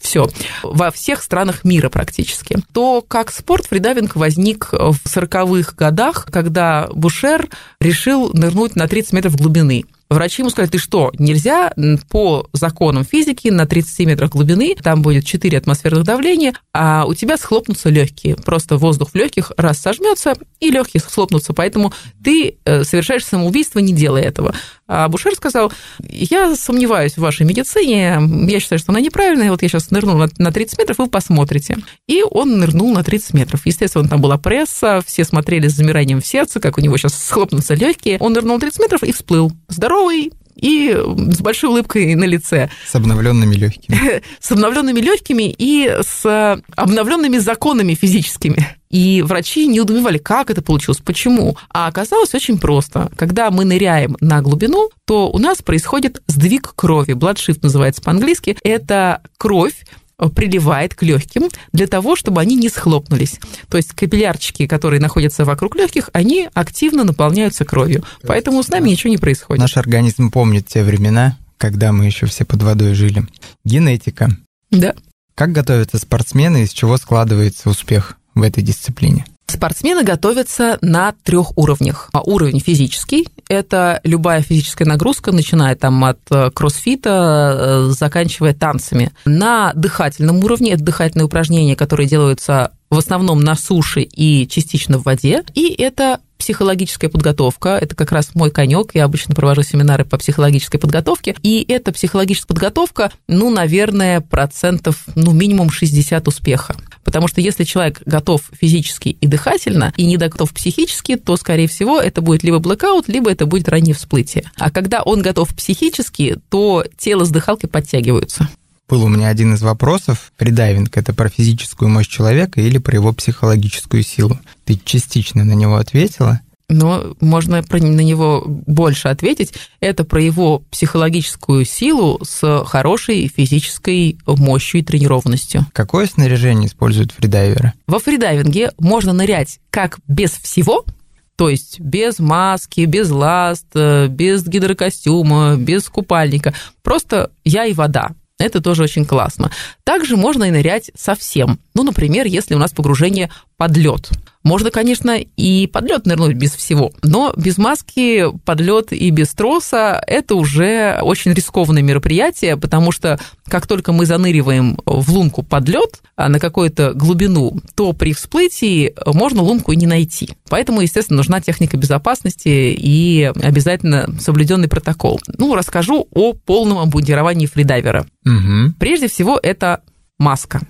все. Во всех странах мира практически. То как спорт фридайвинг возник в 40-х годах, когда Бушер решил нырнуть на 30 метров глубины. Врачи ему сказали, ты что, нельзя по законам физики на 30 метрах глубины, там будет 4 атмосферных давления, а у тебя схлопнутся легкие. Просто воздух в легких раз сожмется, и легкие схлопнутся. Поэтому ты э, совершаешь самоубийство, не делая этого. А Бушер сказал, я сомневаюсь в вашей медицине, я считаю, что она неправильная, вот я сейчас нырну на 30 метров, вы посмотрите. И он нырнул на 30 метров. Естественно, там была пресса, все смотрели с замиранием в сердце, как у него сейчас схлопнутся легкие. Он нырнул на 30 метров и всплыл. Здоровый, и с большой улыбкой на лице. С обновленными легкими. С обновленными легкими и с обновленными законами физическими. И врачи не удумевали, как это получилось, почему. А оказалось очень просто. Когда мы ныряем на глубину, то у нас происходит сдвиг крови. Blood называется по-английски. Это кровь приливает к легким для того, чтобы они не схлопнулись. То есть капиллярчики, которые находятся вокруг легких, они активно наполняются кровью. Поэтому с нами ничего не происходит. Наш организм помнит те времена, когда мы еще все под водой жили. Генетика. Да. Как готовятся спортсмены, из чего складывается успех? в этой дисциплине? Спортсмены готовятся на трех уровнях. А уровень физический – это любая физическая нагрузка, начиная там от э, кроссфита, э, заканчивая танцами. На дыхательном уровне – это дыхательные упражнения, которые делаются в основном на суше и частично в воде. И это психологическая подготовка. Это как раз мой конек. Я обычно провожу семинары по психологической подготовке. И эта психологическая подготовка, ну, наверное, процентов, ну, минимум 60 успеха. Потому что если человек готов физически и дыхательно, и не готов психически, то, скорее всего, это будет либо blackout, либо это будет раннее всплытие. А когда он готов психически, то тело с дыхалкой подтягиваются. Был у меня один из вопросов. Фридайвинг – это про физическую мощь человека или про его психологическую силу? Ты частично на него ответила. Но можно на него больше ответить. Это про его психологическую силу с хорошей физической мощью и тренированностью. Какое снаряжение используют фридайверы? Во фридайвинге можно нырять как без всего, то есть без маски, без ласт, э, без гидрокостюма, без купальника. Просто я и вода. Это тоже очень классно. Также можно и нырять совсем. Ну, например, если у нас погружение под лед. Можно, конечно, и под лед нырнуть без всего, но без маски, под лед и без троса это уже очень рискованное мероприятие, потому что как только мы заныриваем в лунку под лед а на какую-то глубину, то при всплытии можно лунку и не найти. Поэтому, естественно, нужна техника безопасности и обязательно соблюденный протокол. Ну, расскажу о полном обмундировании фридайвера. Угу. Прежде всего, это маска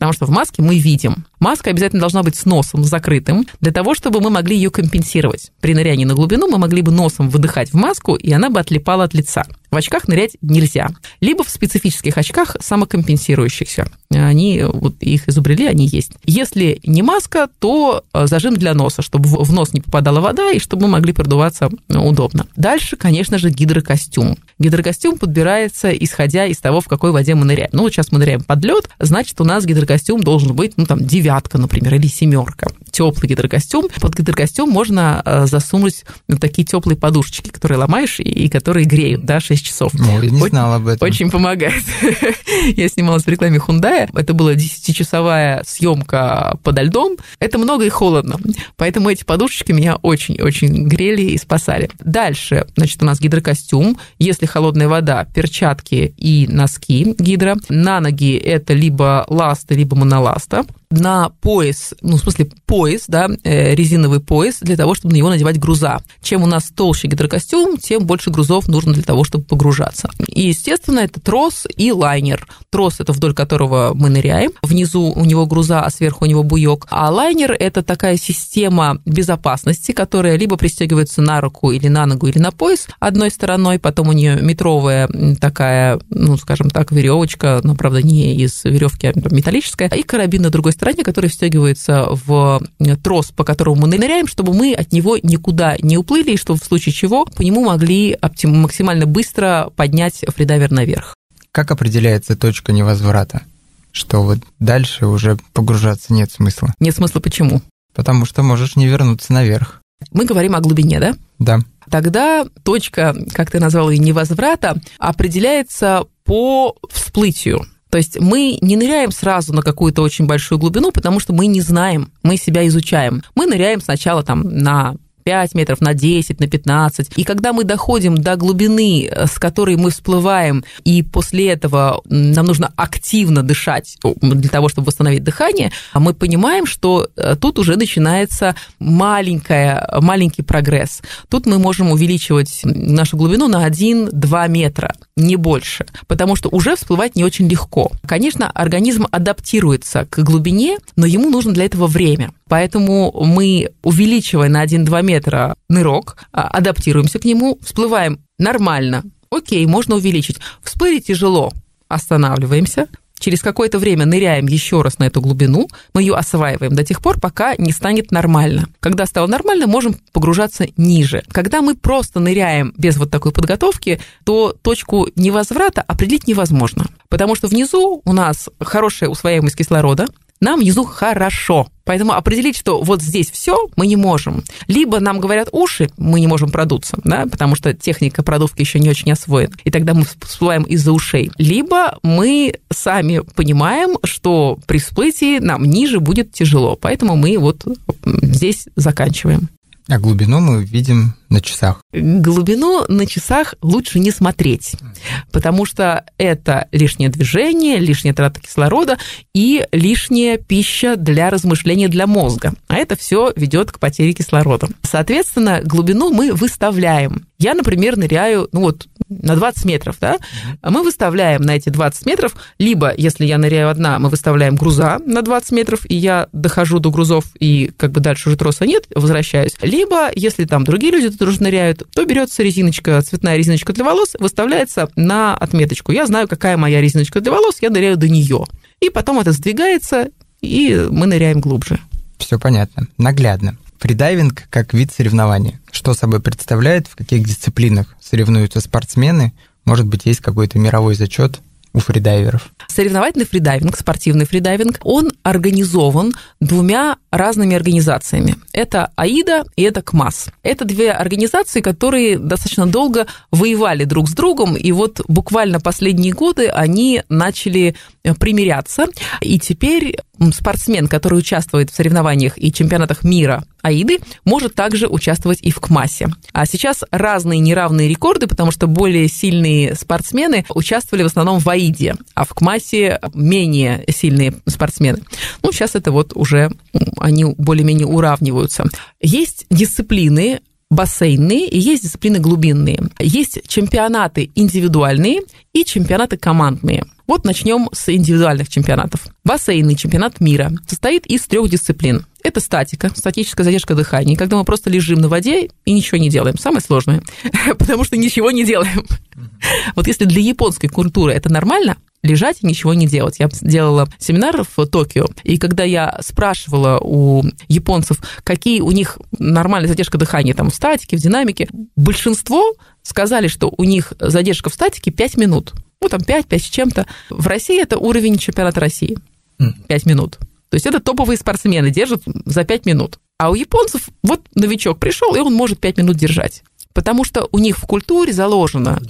потому что в маске мы видим. Маска обязательно должна быть с носом закрытым, для того, чтобы мы могли ее компенсировать. При нырянии на глубину мы могли бы носом выдыхать в маску, и она бы отлипала от лица. В очках нырять нельзя. Либо в специфических очках самокомпенсирующихся. Они вот их изобрели, они есть. Если не маска, то э, зажим для носа, чтобы в нос не попадала вода и чтобы мы могли продуваться э, удобно. Дальше, конечно же, гидрокостюм. Гидрокостюм подбирается, исходя из того, в какой воде мы ныряем. Ну, вот сейчас мы ныряем под лед, значит, у нас гидрокостюм должен быть, ну, там, девятка, например, или семерка. Теплый гидрокостюм. Под гидрокостюм можно э, засунуть такие теплые подушечки, которые ломаешь и которые греют, да, 6 6 часов. Ну, я не очень, знал об этом. Очень помогает. я снималась в рекламе Hyundai. Это была 10-часовая съемка подо льдом. Это много и холодно. Поэтому эти подушечки меня очень-очень грели и спасали. Дальше, значит, у нас гидрокостюм. Если холодная вода, перчатки и носки гидро. На ноги это либо ласта, либо моноласта на пояс, ну, в смысле, пояс, да, э, резиновый пояс для того, чтобы на него надевать груза. Чем у нас толще гидрокостюм, тем больше грузов нужно для того, чтобы погружаться. И, естественно, это трос и лайнер. Трос – это вдоль которого мы ныряем. Внизу у него груза, а сверху у него буек. А лайнер – это такая система безопасности, которая либо пристегивается на руку или на ногу или на пояс одной стороной, потом у нее метровая такая, ну, скажем так, веревочка, но, правда, не из веревки, а металлическая, и карабин на другой стороне стороне, который встегивается в трос, по которому мы ныряем, чтобы мы от него никуда не уплыли, и чтобы в случае чего по нему могли максимально быстро поднять фридайвер наверх. Как определяется точка невозврата? Что вот дальше уже погружаться нет смысла? Нет смысла почему? Потому что можешь не вернуться наверх. Мы говорим о глубине, да? Да. Тогда точка, как ты назвал ее, невозврата, определяется по всплытию. То есть мы не ныряем сразу на какую-то очень большую глубину, потому что мы не знаем, мы себя изучаем. Мы ныряем сначала там на 5 метров, на 10, на 15. И когда мы доходим до глубины, э, с которой мы всплываем, и после этого нам нужно активно дышать для того, чтобы восстановить дыхание, мы понимаем, что э, тут уже начинается маленькая, маленький прогресс. Тут мы можем увеличивать нашу глубину на 1-2 метра, не больше, потому что уже всплывать не очень легко. Конечно, организм адаптируется к глубине, но ему нужно для этого время. Поэтому мы, увеличивая на 1-2 метра нырок, а, адаптируемся к нему, всплываем нормально. Окей, можно увеличить. Всплыли тяжело, останавливаемся, через какое-то время ныряем еще раз на эту глубину, мы ее осваиваем до тех пор, пока не станет нормально. Когда стало нормально, можем погружаться ниже. Когда мы просто ныряем без вот такой подготовки, то точку невозврата определить невозможно, потому что внизу у нас хорошая усвояемость кислорода, нам внизу хорошо. Поэтому определить, что вот здесь все мы не можем. Либо нам говорят уши, мы не можем продуться, да, потому что техника продувки еще не очень освоена, и тогда мы всплываем из-за ушей. Либо мы сами понимаем, что при всплытии нам ниже будет тяжело, поэтому мы вот здесь заканчиваем. А глубину мы видим на часах. Глубину на часах лучше не смотреть, потому что это лишнее движение, лишняя трата кислорода и лишняя пища для размышления для мозга. А это все ведет к потере кислорода. Соответственно, глубину мы выставляем. Я, например, ныряю, ну вот, на 20 метров, да, мы выставляем на эти 20 метров, либо, если я ныряю одна, мы выставляем груза на 20 метров, и я дохожу до грузов, и как бы дальше уже троса нет, возвращаюсь, либо, если там другие люди тоже ныряют, то берется резиночка, цветная резиночка для волос, выставляется на отметочку. Я знаю, какая моя резиночка для волос, я ныряю до нее. И потом это сдвигается, и мы ныряем глубже. Все понятно, наглядно. Фридайвинг как вид соревнования. Что собой представляет, в каких дисциплинах соревнуются спортсмены? Может быть, есть какой-то мировой зачет у фридайверов? Соревновательный фридайвинг, спортивный фридайвинг, он организован двумя разными организациями. Это АИДа и это CMAS. Это две организации, которые достаточно долго воевали друг с другом, и вот буквально последние годы они начали примиряться, и теперь спортсмен, который участвует в соревнованиях и чемпионатах мира АИДы, может также участвовать и в КМАСе. А сейчас разные неравные рекорды, потому что более сильные спортсмены участвовали в основном в АИДе, а в КМАСе менее сильные спортсмены. Ну, сейчас это вот уже они более-менее уравниваются. Есть дисциплины, бассейнные и есть дисциплины глубинные. Есть чемпионаты индивидуальные и чемпионаты командные. Вот начнем с индивидуальных чемпионатов. Бассейнный чемпионат мира состоит из трех дисциплин. Это статика, статическая задержка дыхания, когда мы просто лежим на воде и ничего не делаем. Самое сложное, потому что ничего не делаем. Вот если для японской культуры это нормально, лежать и ничего не делать. Я делала семинар в Токио, и когда я спрашивала у японцев, какие у них нормальная задержка дыхания там в статике, в динамике, большинство сказали, что у них задержка в статике 5 минут ну, там 5-5 с чем-то. В России это уровень чемпионата России. 5 минут. То есть это топовые спортсмены держат за 5 минут. А у японцев вот новичок пришел, и он может 5 минут держать. Потому что у них в культуре заложено...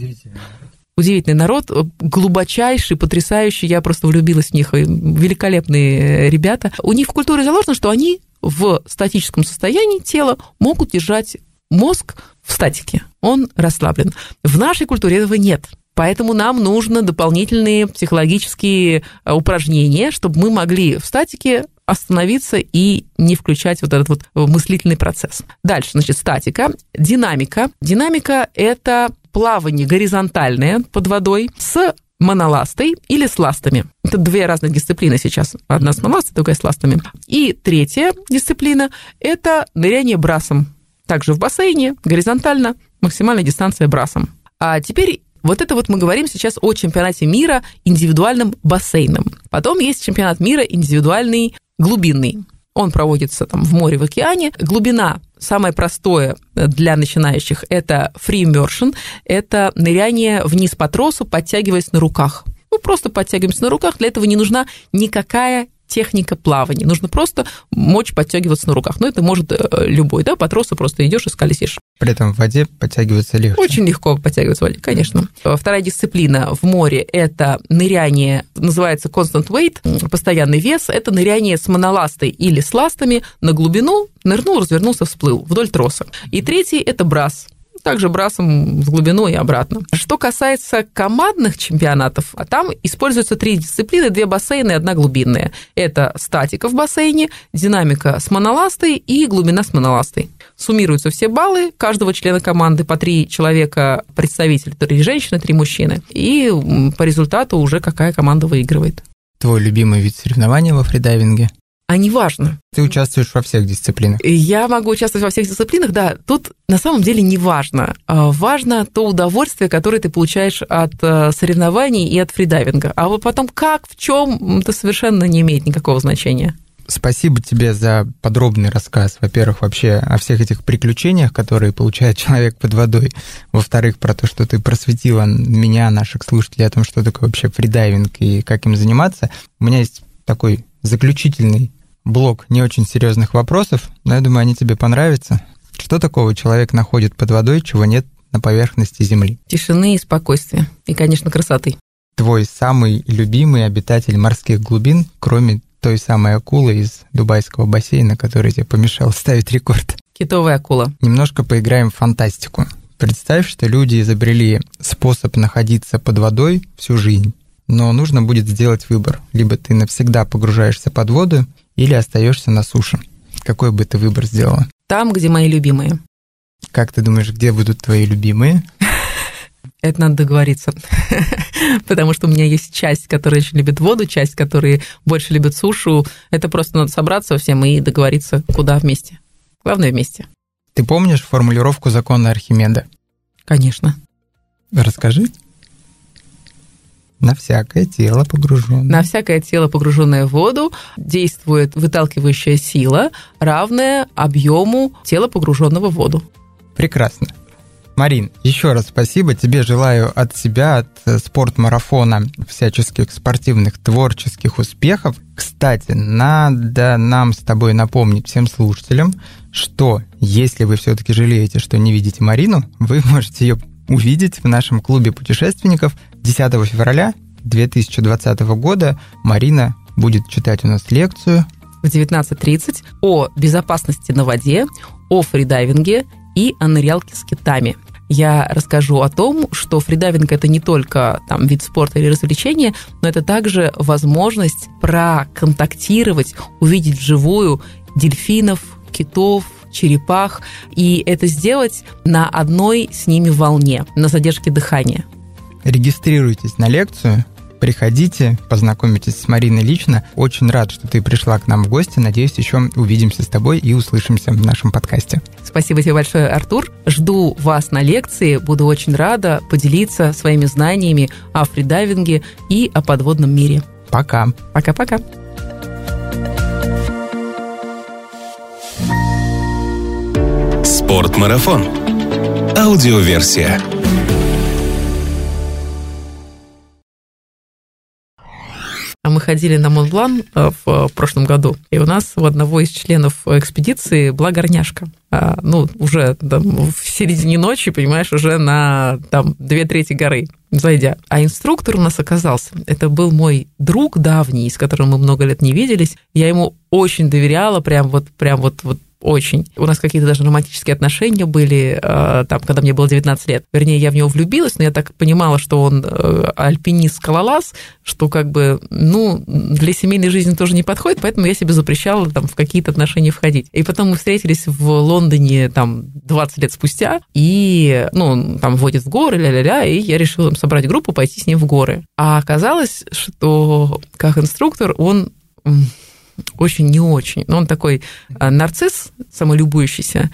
Удивительный народ, глубочайший, потрясающий, я просто влюбилась в них, великолепные ребята. У них в культуре заложено, что они в статическом состоянии тела могут держать мозг в статике, он расслаблен. В нашей культуре этого нет. Поэтому нам нужно дополнительные психологические э, упражнения, чтобы мы могли в статике остановиться и не включать вот этот вот мыслительный процесс. Дальше, значит, статика, динамика. Динамика – это плавание горизонтальное под водой с моноластой или с ластами. Это две разных дисциплины сейчас. Одна с моноластой, другая с ластами. И третья дисциплина – это ныряние брасом. Также в бассейне, горизонтально, максимальная дистанция брасом. А теперь вот это вот мы говорим сейчас о чемпионате мира индивидуальным бассейном. Потом есть чемпионат мира индивидуальный глубинный. Он проводится там в море, в океане. Глубина самое простое для начинающих – это free immersion, это ныряние вниз по тросу, подтягиваясь на руках. Мы просто подтягиваемся на руках, для этого не нужна никакая техника плавания. Нужно просто мочь подтягиваться на руках. Но это может э, любой, да, по тросу просто идешь и скользишь. При этом в воде подтягиваться легче. Очень легко подтягиваться в воде, конечно. Вторая дисциплина в море – это ныряние, называется constant weight, постоянный вес. Это ныряние с моноластой или с ластами на глубину, нырнул, развернулся, всплыл вдоль троса. И третий – это брас также брасом в глубину и обратно. Что касается командных чемпионатов, а там используются три дисциплины, две бассейны и одна глубинная. Это статика в бассейне, динамика с моноластой и глубина с моноластой. Суммируются все баллы каждого члена команды по три человека представитель, три женщины, три мужчины. И по результату уже какая команда выигрывает. Твой любимый вид соревнования во фридайвинге? А не важно. Ты участвуешь во всех дисциплинах? Я могу участвовать во всех дисциплинах, да. Тут на самом деле не важно. А, важно то удовольствие, которое ты получаешь от э, соревнований и от фридайвинга. А вот потом как, в чем, это совершенно не имеет никакого значения. Спасибо тебе за подробный рассказ. Во-первых, вообще о всех этих приключениях, которые получает человек под водой. Во-вторых, про то, что ты просветила меня, наших слушателей, о том, что такое вообще фридайвинг и как им заниматься. У меня есть такой заключительный блок не очень серьезных вопросов, но я думаю, они тебе понравятся. Что такого человек находит под водой, чего нет на поверхности Земли? Тишины и спокойствия. И, конечно, красоты. Твой самый любимый обитатель морских глубин, кроме той самой акулы из дубайского бассейна, который тебе помешал ставить рекорд. Китовая акула. Немножко поиграем в фантастику. Представь, что люди изобрели способ находиться под водой всю жизнь, но нужно будет сделать выбор. Либо ты навсегда погружаешься под воду, или остаешься на суше. Какой бы ты выбор сделала? Там, где мои любимые. Как ты думаешь, где будут твои любимые? Это надо договориться. Потому что у меня есть часть, которая очень любит воду, часть, которая больше любит сушу. Это просто надо собраться всем и договориться, куда вместе. Главное вместе. Ты помнишь формулировку закона Архимеда? Конечно. Расскажи. На всякое тело погруженное. На всякое тело, погруженное в воду, действует выталкивающая сила, равная объему тела, погруженного в воду. Прекрасно. Марин, еще раз спасибо. Тебе желаю от себя, от э, спортмарафона всяческих спортивных творческих успехов. Кстати, надо нам с тобой напомнить всем слушателям, что если вы все-таки жалеете, что не видите Марину, вы можете ее увидеть в нашем клубе путешественников 10 февраля 2020 года. Марина будет читать у нас лекцию в 19.30 о безопасности на воде, о фридайвинге и о нырялке с китами. Я расскажу о том, что фридайвинг это не только там, вид спорта или развлечения, но это также возможность проконтактировать, увидеть вживую дельфинов, китов, черепах, и это сделать на одной с ними волне, на задержке дыхания. Регистрируйтесь на лекцию, приходите, познакомитесь с Мариной лично. Очень рад, что ты пришла к нам в гости. Надеюсь, еще увидимся с тобой и услышимся в нашем подкасте. Спасибо тебе большое, Артур. Жду вас на лекции. Буду очень рада поделиться своими знаниями о фридайвинге и о подводном мире. Пока. Пока-пока. Спортмарафон. Аудиоверсия. А мы ходили на Монблан э, в прошлом году, и у нас у одного из членов экспедиции была горняшка. А, ну, уже там, в середине ночи, понимаешь, уже на там, две трети горы зайдя. А инструктор у нас оказался, это был мой друг давний, с которым мы много лет не виделись. Я ему очень доверяла, прям вот, прям вот, вот очень. У нас какие-то даже романтические отношения были, э, там, когда мне было 19 лет. Вернее, я в него влюбилась, но я так понимала, что он э, альпинист-скалолаз, что как бы, ну, для семейной жизни тоже не подходит, поэтому я себе запрещала там в какие-то отношения входить. И потом мы встретились в Лондоне там 20 лет спустя, и, ну, там водит в горы, ля-ля-ля, и я решила собрать группу, пойти с ним в горы. А оказалось, что как инструктор он очень не очень. Но он такой э, нарцисс, самолюбующийся,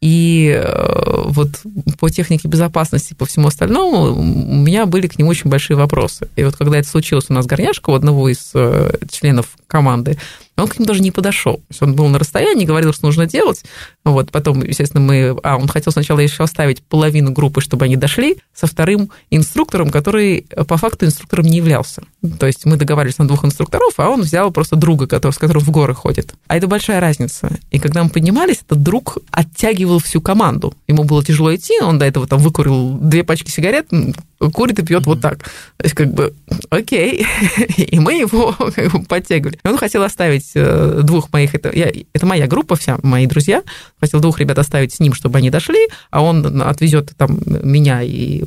и э, вот по технике безопасности, по всему остальному, у меня были к нему очень большие вопросы. И вот когда это случилось у нас горняшка у одного из э, членов команды, он к ним даже не подошел. Он был на расстоянии, говорил, что нужно делать. Вот, потом, естественно, мы... А, он хотел сначала еще оставить половину группы, чтобы они дошли, со вторым инструктором, который по факту инструктором не являлся. То есть мы договаривались на двух инструкторов, а он взял просто друга, который, с которым в горы ходит. А это большая разница. И когда мы поднимались, этот друг оттягивал всю команду. Ему было тяжело идти, он до этого там выкурил две пачки сигарет, курит и пьет mm-hmm. вот так. То есть, как бы, окей. и мы его как бы, подтягивали. Он хотел оставить э, двух моих, это, я, это моя группа вся, мои друзья, хотел двух ребят оставить с ним, чтобы они дошли, а он отвезет там меня и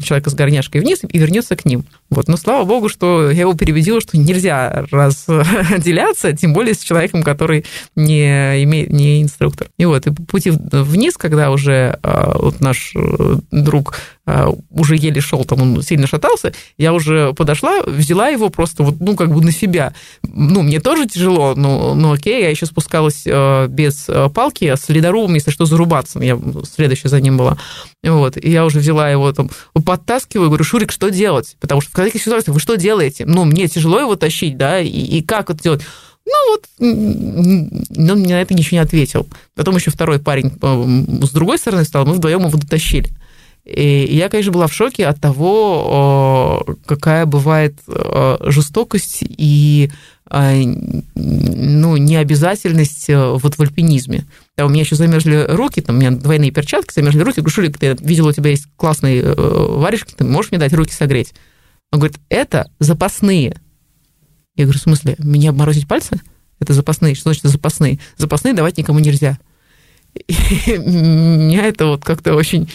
человека с горняшкой вниз и вернется к ним. Вот. Но слава богу, что я его переубедила, что нельзя разделяться, тем более с человеком, который не, имеет, не инструктор. И вот, и по пути вниз, когда уже а, вот наш э, друг уже еле шел, там он сильно шатался, я уже подошла, взяла его просто вот, ну, как бы на себя. Ну, мне тоже тяжело, но, но окей, я еще спускалась э, без э, палки, а с ледорубом, если что, зарубаться. Я следующая за ним была. Вот, и я уже взяла его там, подтаскиваю, говорю, Шурик, что делать? Потому что в каких ситуациях вы что делаете? Ну, мне тяжело его тащить, да, и, и как это делать? Ну вот, он мне на это ничего не ответил. Потом еще второй парень с другой стороны стал, мы вдвоем его дотащили. И я, конечно, была в шоке от того, какая бывает жестокость и ну, необязательность вот в альпинизме. Да, у меня еще замерзли руки, там у меня двойные перчатки, замерзли руки. Говорю, Шурик, ты видел, у тебя есть классные э, варежки, ты можешь мне дать руки согреть? Он говорит, это запасные. Я говорю, в смысле, меня обморозить пальцы? Это запасные. Что значит запасные? Запасные давать никому нельзя. Меня это вот как-то очень...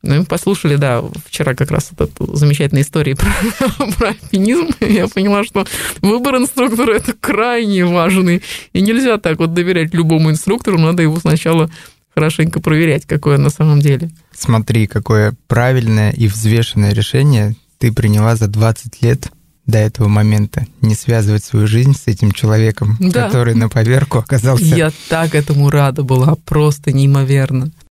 Ну, мы послушали, да, вчера как раз вот эту замечательную историю про, про альпинизм. Я поняла, что выбор инструктора – это крайне важный. И нельзя так вот доверять любому инструктору, надо его сначала хорошенько проверять, какое он на самом деле. Смотри, какое правильное и взвешенное решение ты приняла за 20 лет до этого момента, не связывать свою жизнь с этим человеком, Да. который на поверку оказался. Я так этому рада была, просто неимоверно.